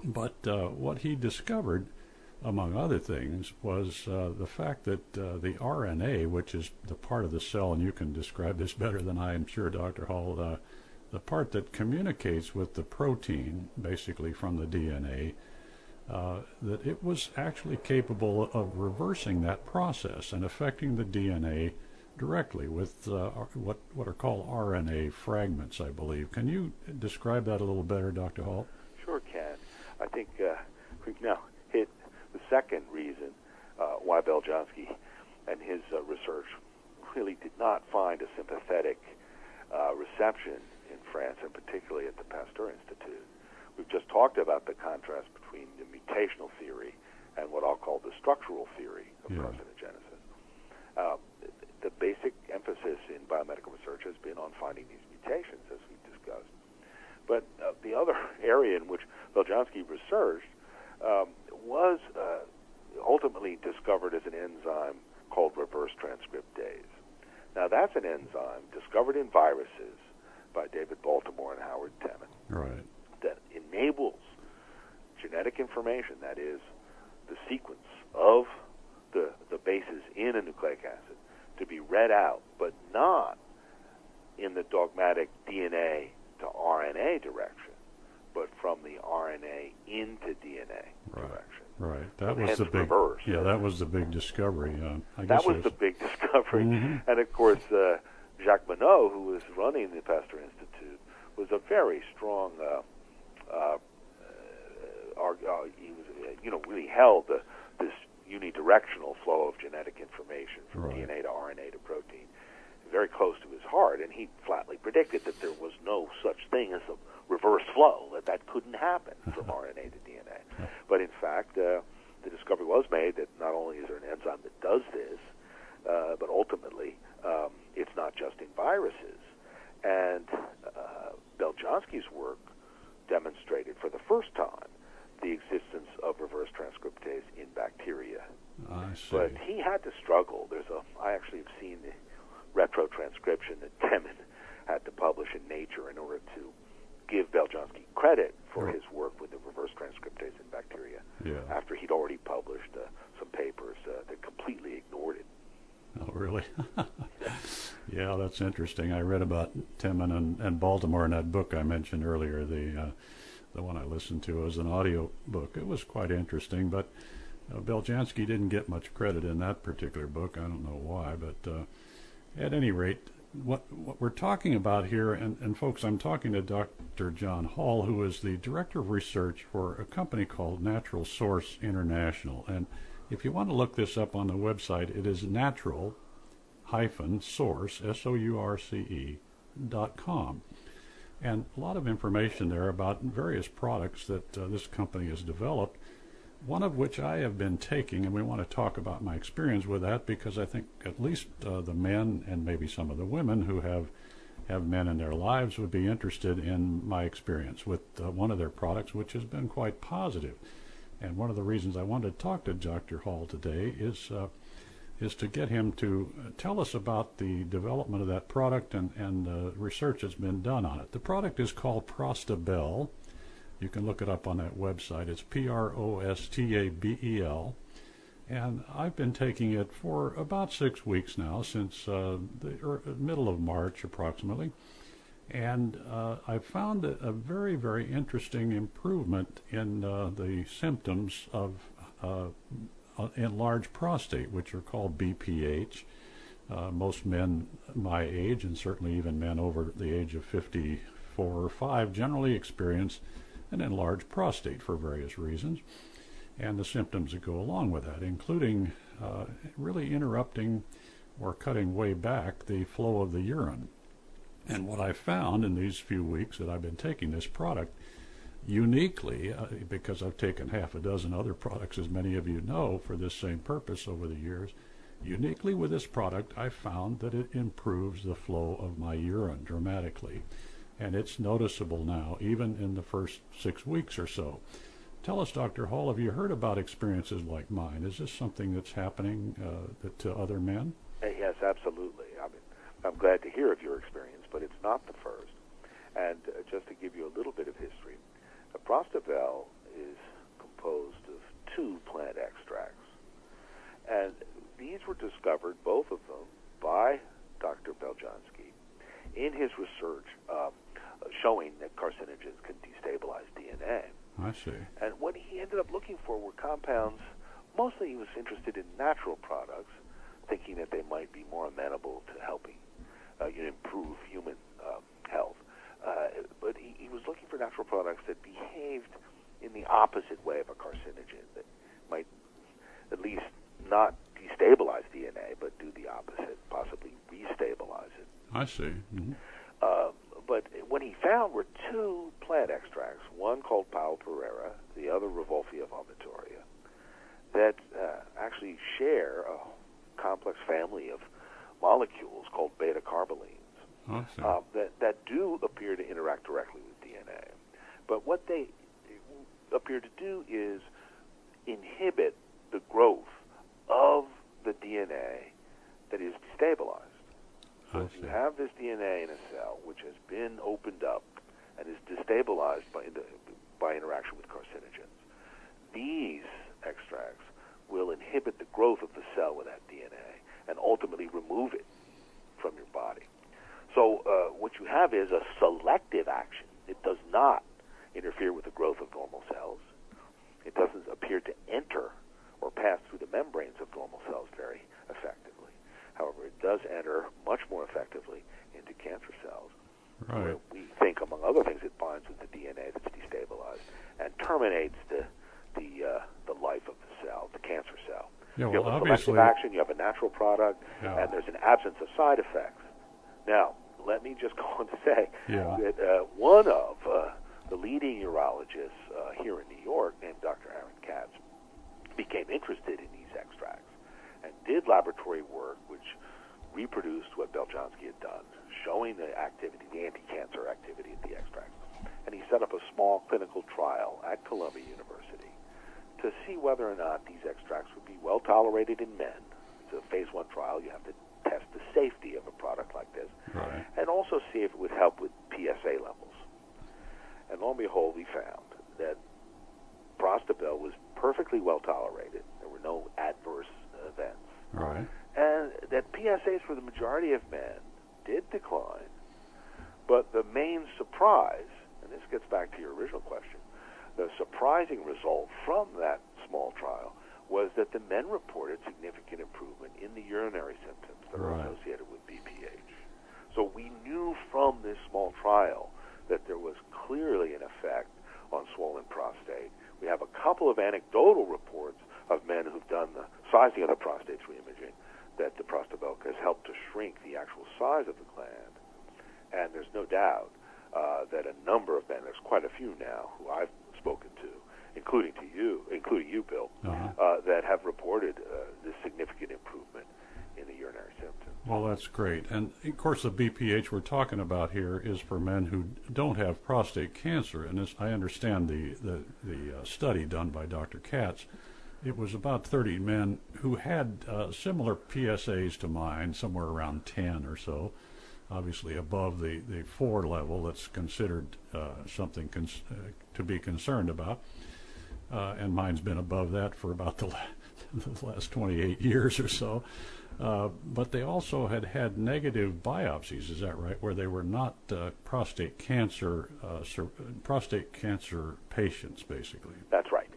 But uh, what he discovered, among other things, was uh, the fact that uh, the RNA, which is the part of the cell, and you can describe this better than I am sure, Dr. Hall, the part that communicates with the protein, basically from the DNA, uh, that it was actually capable of reversing that process and affecting the DNA directly with uh, what what are called RNA fragments, I believe. Can you describe that a little better, Dr. Hall? Sure can. I think uh, we've now hit the second reason uh, why Beljanski and his uh, research really did not find a sympathetic reception in France, and particularly at the Pasteur Institute. We've just talked about the contrast between the mutational theory and what I'll call the structural theory of Yeah. carcinogenesis. Um, the basic emphasis in biomedical research has been on finding these mutations, as we've discussed. But uh, the other [laughs] area in which Beljanski researched um, was uh, ultimately discovered as an enzyme called reverse transcriptase. Now, that's an enzyme discovered in viruses by David Baltimore and Howard Temin Right. that enables genetic information, that is, the sequence of the, the bases in a nucleic acid, to be read out, but not in the dogmatic DNA to RNA direction, but from the RNA into DNA Right. direction. Right. That And was the big. reverse. Yeah, that was the big discovery. Uh, I That was it the big [laughs] discovery. Mhm. And of course, uh, Jacques Monod, who was running the Pasteur Institute, was a very strong. Uh, uh, he was, uh, you know, really held the, this unidirectional flow of genetic information from Right. DNA to RNA to protein very close to his heart, and he flatly predicted that there was no such thing as a reverse flow, that that couldn't happen [laughs] from RNA to DNA. But in fact, uh, the discovery was made that not only is there an enzyme that does this, uh, but ultimately um, it's not just in viruses. And uh, work demonstrated for the first time the existence of reverse transcriptase in bacteria. I see. But he had to struggle. There's a I actually have seen the retrotranscription that [laughs] Temin had to publish in Nature in order to give Beljanski credit for his work with the reverse transcriptase in bacteria yeah. after he'd already published uh, some papers uh, that completely ignored it. Oh, really? [laughs] yeah, that's interesting. I read about Temin and, and Baltimore in that book I mentioned earlier, the uh, the one I listened to as an audio book. It was quite interesting, but uh, Beljanski didn't get much credit in that particular book. I don't know why, but uh, at any rate, what what we're talking about here, and, and folks, I'm talking to Dr. John Hall, who is the director of research for a company called Natural Source International. And if you want to look this up on the website, it is natural hyphen source s o u r c e dot com, and a lot of information there about various products that uh, this company has developed one of which I have been taking, and we want to talk about my experience with that because I think at least uh, the men and maybe some of the women who have have men in their lives would be interested in my experience with uh, one of their products, which has been quite positive. And one of the reasons I wanted to talk to Dr. Hall today is uh, is to get him to tell us about the development of that product and and uh, research that's been done on it. The product is called Prostabel you can look it up on that website. It's P R O S T A B E L. And I've been taking it for about six weeks now, since uh, the er, middle of March approximately. And uh, I found a, a, very, very interesting improvement in uh, the symptoms of uh, enlarged prostate, which are called BPH. Uh, most men my age, and certainly even men over the age of 54 or 5, generally experience an enlarged prostate for various reasons, and the symptoms that go along with that, including uh, really interrupting or cutting way back the flow of the urine. And what I found in these few weeks that I've been taking this product, uniquely, uh, because I've taken half a dozen other products, as many of you know, for this same purpose over the years, uniquely with this product, I found that it improves the flow of my urine dramatically and it's noticeable now, even in the first six weeks or so. Tell us, Dr. Hall, have you heard about experiences like mine? Is this something that's happening uh, to other men? Uh, yes, absolutely. I mean, I'm glad to hear of your experience, but it's not the first. And uh, just to give you a little bit of history, a is composed of two plant extracts. And these were discovered, both of them, by Dr. Beljanski in his research um, showing that carcinogens can destabilize DNA. I see. And what he ended up looking for were compounds. Mostly, he was interested in natural products, thinking that they might be more amenable to helping uh, you know, improve human um, health. Uh, but he, he was looking for natural products that behaved in the opposite way of a carcinogen, that might at least not destabilize DNA, but do the opposite, possibly restabilize it. I see. Mm-hmm. Uh, but what he found were two plant extracts, one called Pao Pereira, the other Rauwolfia vomitoria, that uh, actually share a complex family of molecules called beta carbolines uh, that, that do appear to interact directly with DNA. But what they appear to do is inhibit the growth of the DNA that is destabilized. So if you have this DNA in a cell which has been opened up and is destabilized by, by interaction with carcinogens, these extracts will inhibit the growth of the cell with that DNA and ultimately remove it from your body. So uh, what you have is a selective action. It does not interfere with the growth of normal cells. It doesn't appear to enter or pass through the membranes of normal cells very effectively. However, it does enter much more effectively into cancer cells. Right. Where we think, among other things, it binds with the DNA that's destabilized and terminates the the uh, the life of the cell, the cancer cell. Yeah, well, you have a selective action, you have a natural product, yeah. and there's an absence of side effects. Now, let me just [laughs] go on to say yeah. that uh, one of uh, the leading urologists uh, here in New York, named Dr. Aaron Katz, became interested in these extracts and did laboratory work which reproduced what Beljanski had done, showing the activity, the anti-cancer activity of the extracts. And he set up a small clinical trial at Columbia University to see whether or not these extracts would be well tolerated in men. It's a phase one trial. You have to test the safety of a product like this, right. and also see if it would help with PSA levels. And lo and behold, we found that Prostabel was perfectly well tolerated. There were no adverse events. Right. And that PSAs for the majority of men did decline, but the main surprise, and this gets back to your original question, the surprising result from that small trial was that the men reported significant improvement in the urinary symptoms that right. are associated with BPH. So we knew from this small trial that there was clearly an effect on swollen prostate. We have a couple of anecdotal reports of men who've done the sizing of the prostate through imaging that the Prostabelca has helped to shrink the actual size of the gland. And there's no doubt uh, that a number of men, there's quite a few now who I've spoken to, including to you, including you, Bill, Uh-huh. uh, that have reported uh, this significant improvement in the urinary symptoms. Well, that's great. And of course, the BPH we're talking about here is for men who don't have prostate cancer. And as I understand the the, the uh, study done by Dr. Katz, it was about 30 men who had uh, similar PSAs to mine, somewhere around 10 or so. Obviously, above the, the four level, that's considered uh, something cons- uh, to be concerned about. Uh, and mine's been above that for about the, [laughs] the last 28 years or so. Uh, but they also had had negative biopsies, is that right? Where they were not uh, prostate cancer uh, sur- prostate cancer patients, basically. That's right.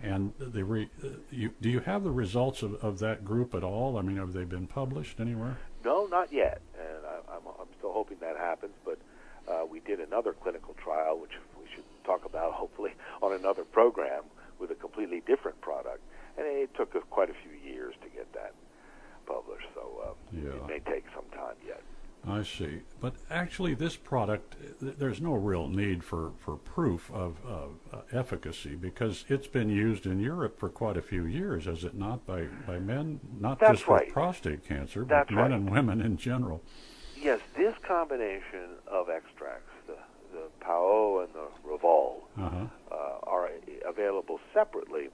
And the re- uh, you, do you have the results of, of that group at all? I mean, have they been published anywhere? No, not yet, and I, I'm, I'm still hoping that happens. But uh, we did another clinical trial, which talk about hopefully on another program with a completely different product, and it took us quite a few years to get that published. So uh, Yeah. it may take some time yet. I see. But actually, this product, there's no real need for, for proof of, uh, efficacy because it's been used in Europe for quite a few years, has it not, by, by men, not That's just right. with prostate cancer, but That's men right. and women in general. Yes, this combination of extracts, the and the Revol, Uh-huh. uh, are available separately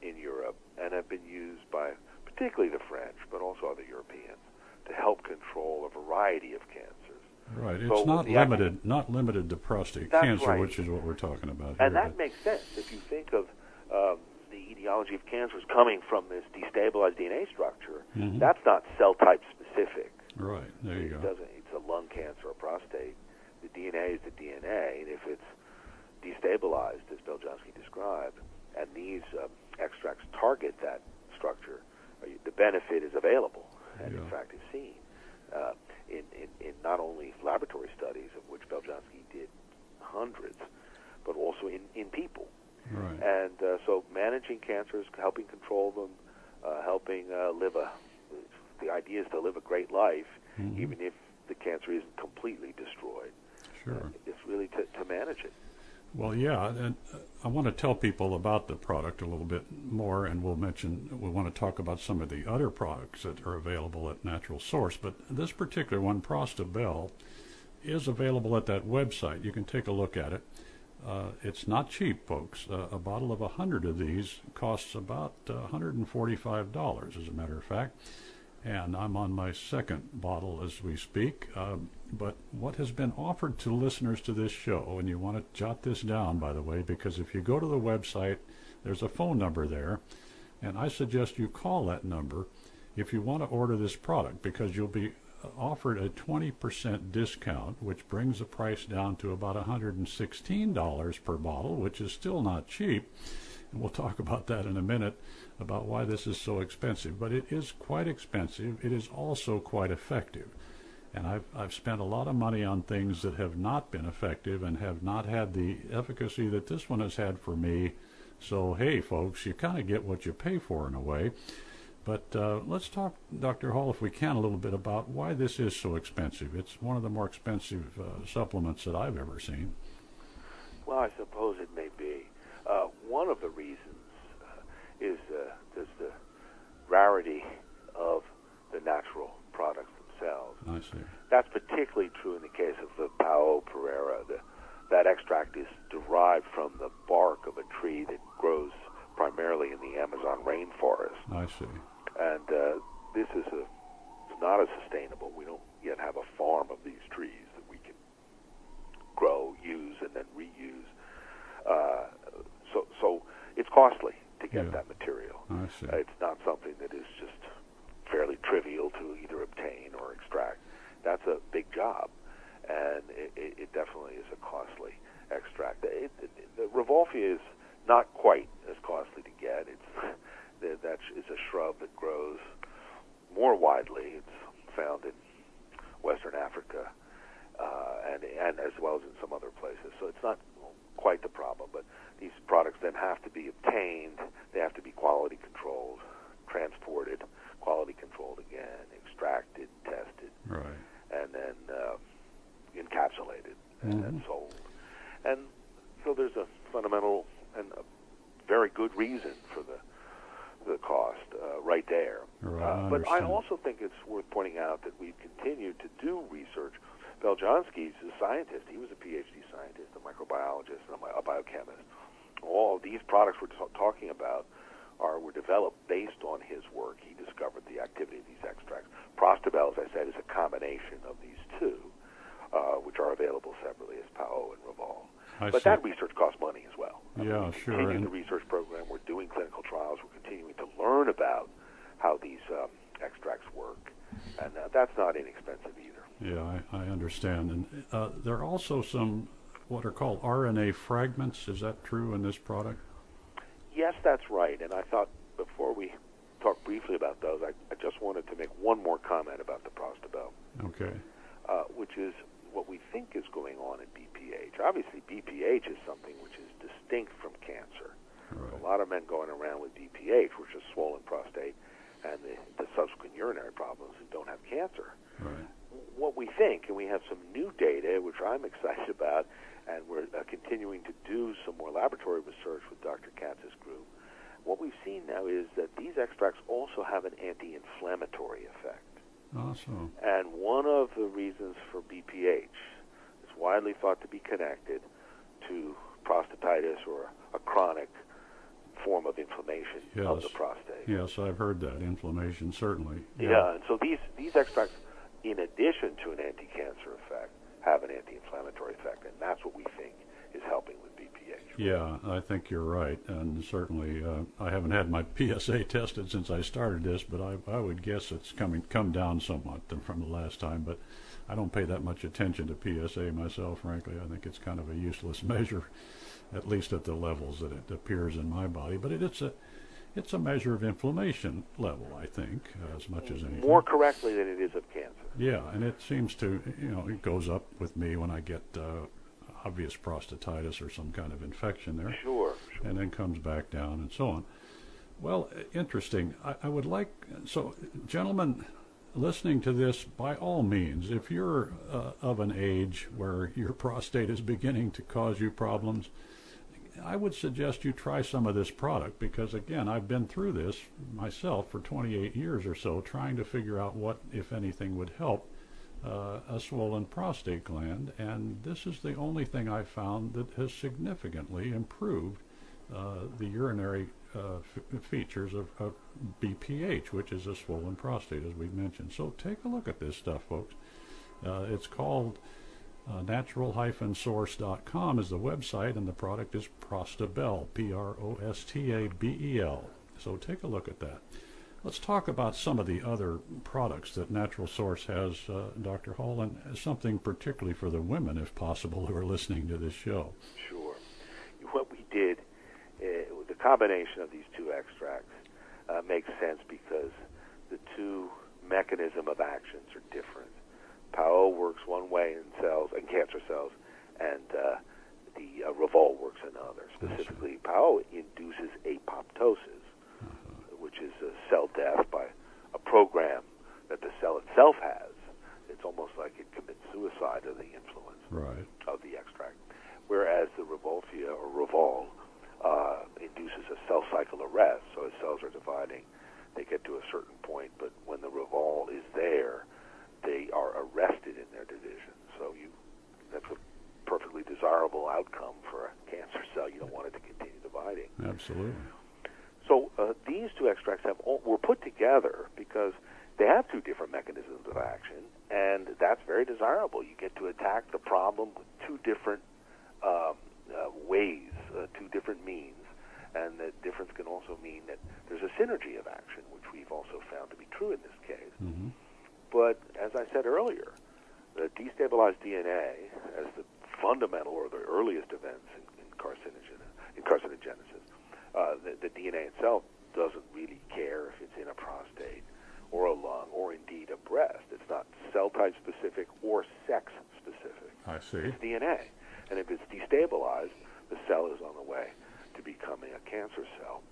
in Europe and have been used by particularly the French, but also other Europeans, to help control a variety of cancers. Right. So It's not act- limited, not limited to prostate cancer, right. which is what we're talking about And here. that makes sense if you think of um, the etiology of cancers coming from this destabilized DNA structure. Mhm. That's not cell type specific. right. There you it go. doesn't. It's a lung cancer or prostate. The DNA is the DNA, and if it's destabilized, as Beljanski described, and these um, extracts target that structure, uh, the benefit is available, and Yeah. in fact is seen uh, in, in, in not only laboratory studies of which Beljanski did hundreds, but also in, in people. Right. And uh, so managing cancers, helping control them, uh, helping uh, live a, the idea is to live a great life, Mhm. even if the cancer isn't completely destroyed. Sure. It's really to, to manage it. Well, yeah, and uh, I want to tell people about the product a little bit more, and we'll mention we want to talk about some of the other products that are available at Natural Source. But this particular one, Prostabel, is available at that website. You can take a look at it. Uh, it's not cheap, folks. Uh, a bottle of a hundred of these costs about uh, $145, as a matter of fact. And I'm on my second bottle as we speak. Um, but what has been offered to listeners to this show, and you want to jot this down, by the way, because if you go to the website, there's a phone number there, and I suggest you call that number if you want to order this product because you'll be offered a 20% discount, which brings the price down to about $116 per bottle, which is still not cheap. And we'll talk about that in a minute about why this is so expensive. But it is quite expensive. It is also quite effective. And I've, I've spent a lot of money on things that have not been effective and have not had the efficacy that this one has had for me. So, hey, folks, you kind of get what you pay for in a way. But uh, let's talk, Dr. Hall, if we can, a little bit about why this is so expensive. It's one of the more expensive uh, supplements that I've ever seen. Well, I suppose it may be. Uh, one of the reasons uh, is there's the rarity of the natural products I see. That's particularly true in the case of the Pao Pereira. The, that extract is derived from the bark of a tree that grows primarily in the Amazon rainforest. I see. And uh, this is a, it's not as sustainable. We don't yet have a farm of these trees that we can grow, use, and then reuse. Uh, so, so it's costly to get Yeah. that material. I see. Uh, it's not something that is just fairly trivial to either obtain or extract. That's a big job, and it, it, it definitely is a costly. extract. It, it, the Rauwolfia is not quite as costly to get. It's [laughs] that is a shrub that grows more widely. It's found in Western Africa uh, and and as well as in some other places. So it's not quite the problem. But these products then have to be obtained. They have to be quality controlled, transported, quality controlled again, extracted, tested, right. and then uh, encapsulated mm-hmm. and sold. And so there's a fundamental and a very good reason for the the cost uh, right there. Right, uh, but I understand. also think it's worth pointing out that we've continued to do research. Beljanski's a scientist. He was a PhD scientist, a microbiologist, and a biochemist. All these products we're t- talking about are were developed based on his work. He discovered the activity of these extracts. Prostabel, as I said, is a combination of these two, uh, which are available separately as Pao and Revol. I But see. that research costs money as well. I mean, Yeah, we sure, Continue and- the research program. We're doing clinical trials. We're continuing to learn about how these um, extracts work, and uh, that's not inexpensive either. Yeah, I, I understand. And uh, there are also some what are called RNA fragments. Is that true in this product? Yes, that's right. And I thought before we talk briefly about those, I, I just wanted to make one more comment about the Prostabel, Okay. uh, which is what we think is going on in BPH. Obviously, BPH is something which is distinct from cancer. Right. A lot of men going around with BPH, which is swollen prostate, and the, the subsequent urinary problems who don't have cancer. Right. What we think, and we have some new data, which I'm [laughs] excited about, and we're uh, continuing to do some more laboratory research with Dr. Katz's group. What we've seen now is that these extracts also have an anti-inflammatory effect. Awesome. And one of the reasons for BPH is widely thought to be connected to prostatitis or a chronic form of inflammation of Yes. the prostate. Yes, I've heard that. Inflammation, certainly. Yeah. and so these, these extracts, in addition to an anti-cancer effect, have an anti-inflammatory effect, and that's what we think is helping with BPH. Yeah, I think you're right, and certainly uh, I haven't had my [laughs] PSA tested since I started this, but I, I would guess it's coming come down somewhat from the last time. But I don't pay that much attention to PSA myself, frankly. I think it's kind of a useless [laughs] measure, at least at the levels that it appears in my body. But it, it's a it's a measure of inflammation level, I think, as much as anything. More correctly than it is of cancer. Yeah, and it seems to, you know, it goes up with me when I get uh, obvious prostatitis or some kind of infection there, Sure, sure. and then comes back down and so on. Well, interesting. I, I would like, so, gentlemen, listening to this, by all means, if you're uh, of an age where your [laughs] prostate is beginning to cause you problems, I would suggest you try some of this product because, again, I've been through this myself for 28 years or so, trying to figure out what, if anything, would help uh, a swollen prostate gland. And this is the only thing I've found that has significantly improved uh, the urinary uh, features of, of BPH, which is a swollen prostate, as we mentioned. So take a look at this stuff, folks. Uh, it's called uh, natural-source.com is the website, and the product is Prostabel, P-R-O-S-T-A-B-E-L. So take a look at that. Let's talk about some of the other products that Natural Source has, uh, Dr. Hall, and something particularly for the women, if possible, [laughs] who are listening to this show. Sure. What we did, uh, the combination of these two extracts uh, makes sense because the two mechanism of actions are different. Pao works one way in cells, and cancer cells, and uh, the uh, Revol works another. Specifically, Pao induces apoptosis, which is a cell death by a program that the cell itself has. It's almost like it commits suicide of the influence Right. of the extract, whereas the Rauwolfia or Revol uh, induces a cell cycle arrest. So as cells are dividing, they get to a certain point, but when the Revol is there, they are arrested in their division. So you, that's a perfectly desirable outcome for a cancer cell. You don't want it to continue dividing. Absolutely. So uh, these two extracts have all, were put together because they have two different mechanisms of action, and that's very desirable. You get to attack the problem with two different um, uh, ways, uh, two different means, and the difference can also mean that there's a synergy of action, which we've also found to be true in this case. hmm But as I said earlier, the destabilized DNA, as the fundamental or the earliest events in, in, carcinogen, in carcinogenesis. Uh, the, the DNA itself doesn't really care if it's in a prostate or a lung or indeed a breast. It's not cell type specific or sex specific. I see. It's DNA. And if it's destabilized, the cell is on the way to becoming a cancer cell.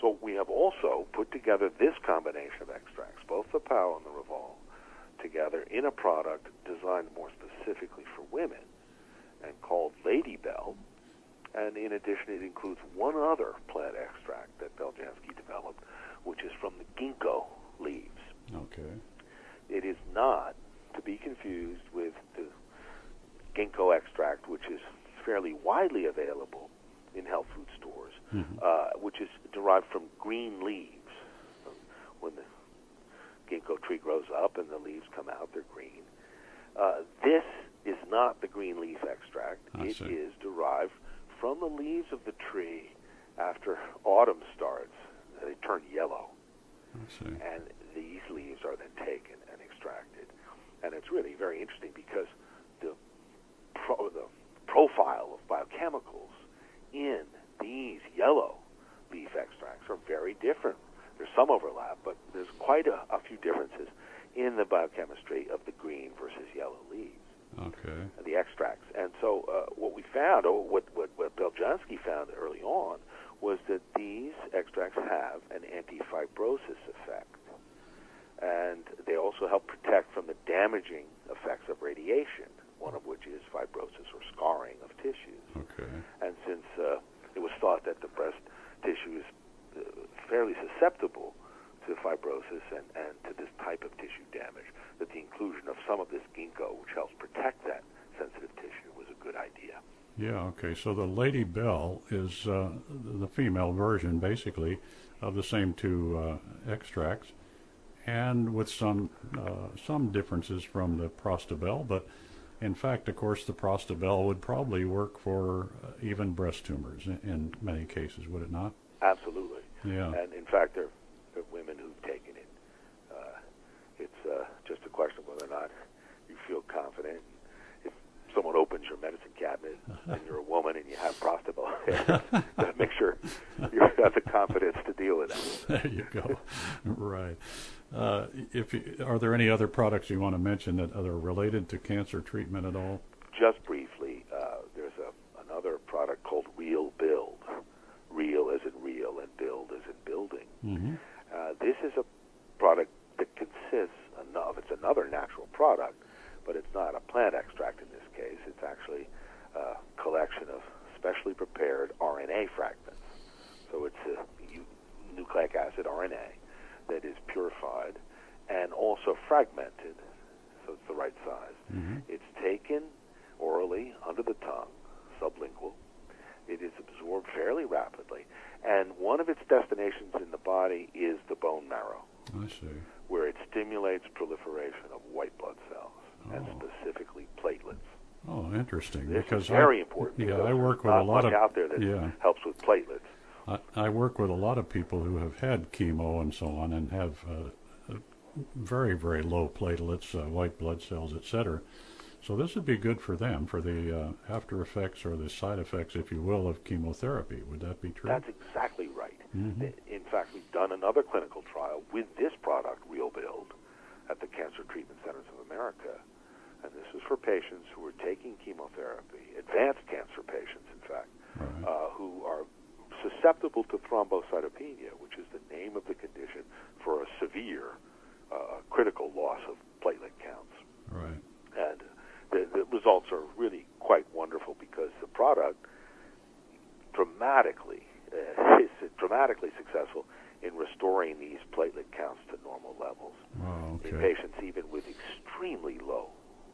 So we have also put together this combination of extracts, both the Pao and the Revol, together in a product designed more specifically for women and called Ladybel. And in addition, it includes one other plant extract that Beljanski developed, which is from the ginkgo leaves. Okay. It is not to be confused with the ginkgo extract, which is fairly widely available in health food stores, mm-hmm. uh, which is derived from green leaves. When the ginkgo tree grows up and the leaves come out, they're green. Uh, this is not the green leaf extract. I it see. is derived from the leaves of the tree after autumn starts. They turn yellow. And these leaves are then taken and extracted. And it's really very interesting because the, pro- the profile of biochemicals in these yellow leaf extracts are very different. There's some overlap, but there's quite a, a few differences in the biochemistry of the green versus yellow leaves. Okay. The extracts. And so uh, what we found, or what, what, what Beljanski found early on, was that these extracts have an anti-fibrosis effect. And they also help protect from the damaging effects of radiation, one of which is fibrosis or scarring of tissues. Okay. And since uh, it was thought that the breast tissue is uh, fairly susceptible to fibrosis and, and to this type of tissue damage, that the inclusion of some of this ginkgo, which helps protect that sensitive tissue, was a good idea. Yeah, okay. So the Ladybel is uh, the female version, basically, of the same two uh, extracts, and with some uh, some differences from the Prostabel. But in fact, of course, the Prostabel would probably work for uh, even breast tumors in, in, many cases, would it not? Absolutely. Yeah. And in fact, there, there are women who've taken it. Uh, it's uh, just a question of whether or not you feel confident If someone opens your medicine cabinet [laughs] and you're a woman and you have Prostabel, make sure you have the confidence to deal with it. [laughs] There you go. right. Uh, if you, are there any other products you want to mention that are related to cancer treatment at all? Just briefly, uh, there's a, another product called Real Build. Real as in real and build as in building. Mm-hmm. Uh, this is a product that consists of, it's another natural product, but it's not a plant extract in this case. It's actually a collection of specially prepared RNA fragments. So it's a nucleic acid RNA that is purified and also fragmented, so it's the right size. Mm-hmm. It's taken orally under the tongue, sublingual. It is absorbed fairly rapidly, and one of its destinations in the body is the bone marrow. I see. Where it stimulates proliferation of white blood cells oh. and specifically platelets. Oh, interesting. This because very [laughs] I, important. Yeah, I work with a lot of out there that yeah. helps with platelets. I, I, work with a lot of people who have had chemo and so on and have uh, very very low platelets, uh, white blood cells, etc. So this would be good for them for the uh, after effects or the side effects, if you will, of chemotherapy. Would that be true? That's exactly right. Mm-hmm. In fact, we've done another clinical trial with this product, Real Build, at the Cancer Treatment Centers of America. And this is for patients who are taking chemotherapy, advanced cancer patients, in fact, right. uh, who are susceptible to thrombocytopenia, which is the name of the condition for a severe, uh, critical loss of platelet counts. Right. And the, the results are really quite wonderful because the product dramatically uh, [laughs] is dramatically successful in restoring these platelet counts to normal levels wow, okay. in patients even with extremely low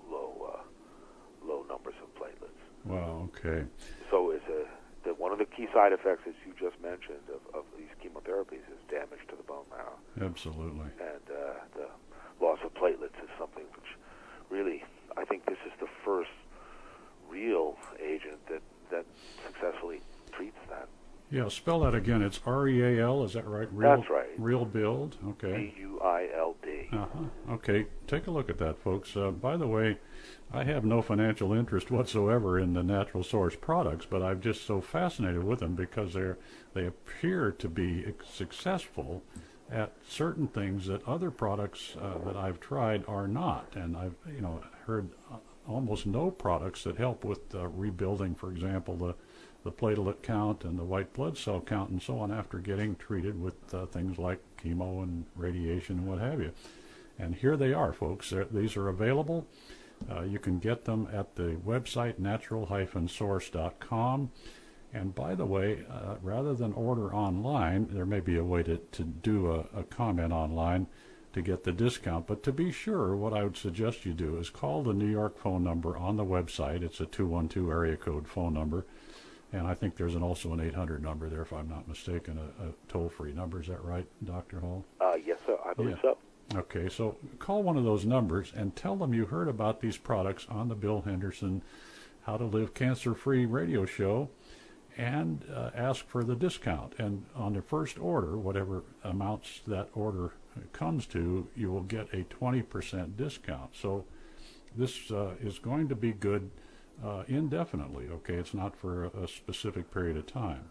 low uh, low numbers of platelets. Wow. Okay. So is a the, one of the key side effects, as you just mentioned, of, of these chemotherapies is damage to the bone marrow. Absolutely. And uh, the loss of platelets is something which really, I think this is the first real agent that, that successfully treats that. Yeah, spell that again. It's R E A L. Is that right? Real, That's right. Real build. Okay. B U I L D. Uh huh. Okay. Take a look at that, folks. Uh, by the way, I have no financial interest whatsoever in the natural source products, but I'm just so fascinated with them because they're they appear to be successful at certain things that other products uh, that I've tried are not, and I've you know heard uh, almost no products that help with uh, rebuilding, for example, the the platelet count and the white blood cell count and so on after getting treated with uh, things like chemo and radiation and what have you. And here they are, folks. They're, these are available. Uh, you can get them at the website natural-source.com. And by the way, uh, rather than order online, there may be a way to, to do a, a comment online to get the discount. But to be sure, what I would suggest you do is call the New York phone number on the website. It's a 212 area code phone number. And I think there's an, also an 800 number there, if I'm not mistaken, a, a toll-free number. Is that right, Dr. Hall? Uh, yes, sir. I believe Yeah. so. Okay, so call one of those numbers and tell them you heard about these products on the Bill Henderson How to Live Cancer Free radio show and uh, ask for the discount. And on the first order, whatever amounts that order comes to, you will get a 20% discount. So this uh, is going to be good uh, indefinitely, okay? It's not for a, specific period of time.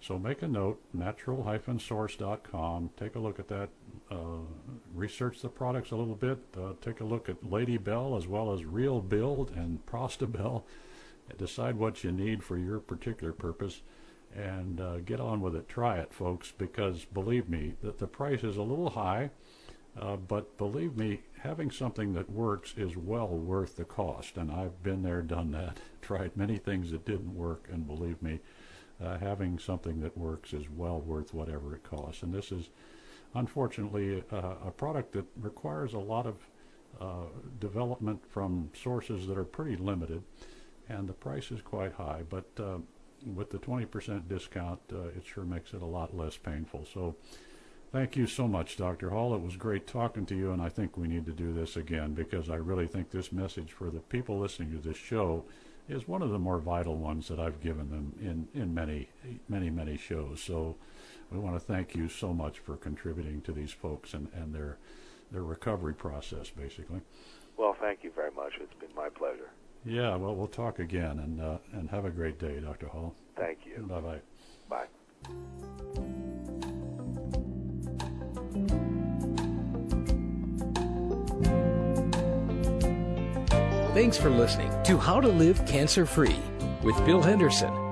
So make a note, natural-source.com. Take a look at that. Uh, research the products a little bit. Uh, take a look at Ladybel as well as Real Build and [laughs] Prostabel. Decide what you need for your particular purpose and uh, get on with it. Try it, folks, because believe me, that the price is a little high. Uh, but believe me, having something that works is well worth the cost. And I've been there, done that, [laughs] tried many things that didn't work, and believe me, uh, having something that works is well worth whatever it costs. And this is, unfortunately, uh, a product that requires a lot of uh, development from sources that are pretty limited, and the price is quite high. But uh, with the 20% discount, uh, it sure makes it a lot less painful. So. Thank you so much, Dr. Hall. It was great talking to you, and I think we need to do this again because I really think this message for the people listening to this show is one of the more vital ones that I've given them in, in many, many, many shows. So we want to thank you so much for contributing to these folks and, and their, their recovery process, basically. Well, thank you very much. It's been my pleasure. Yeah, well, we'll talk again, and, uh, and have a great day, Dr. Hall. Thank you. Bye-bye. Bye. Thanks for listening to How to Live Cancer Free with Bill Henderson.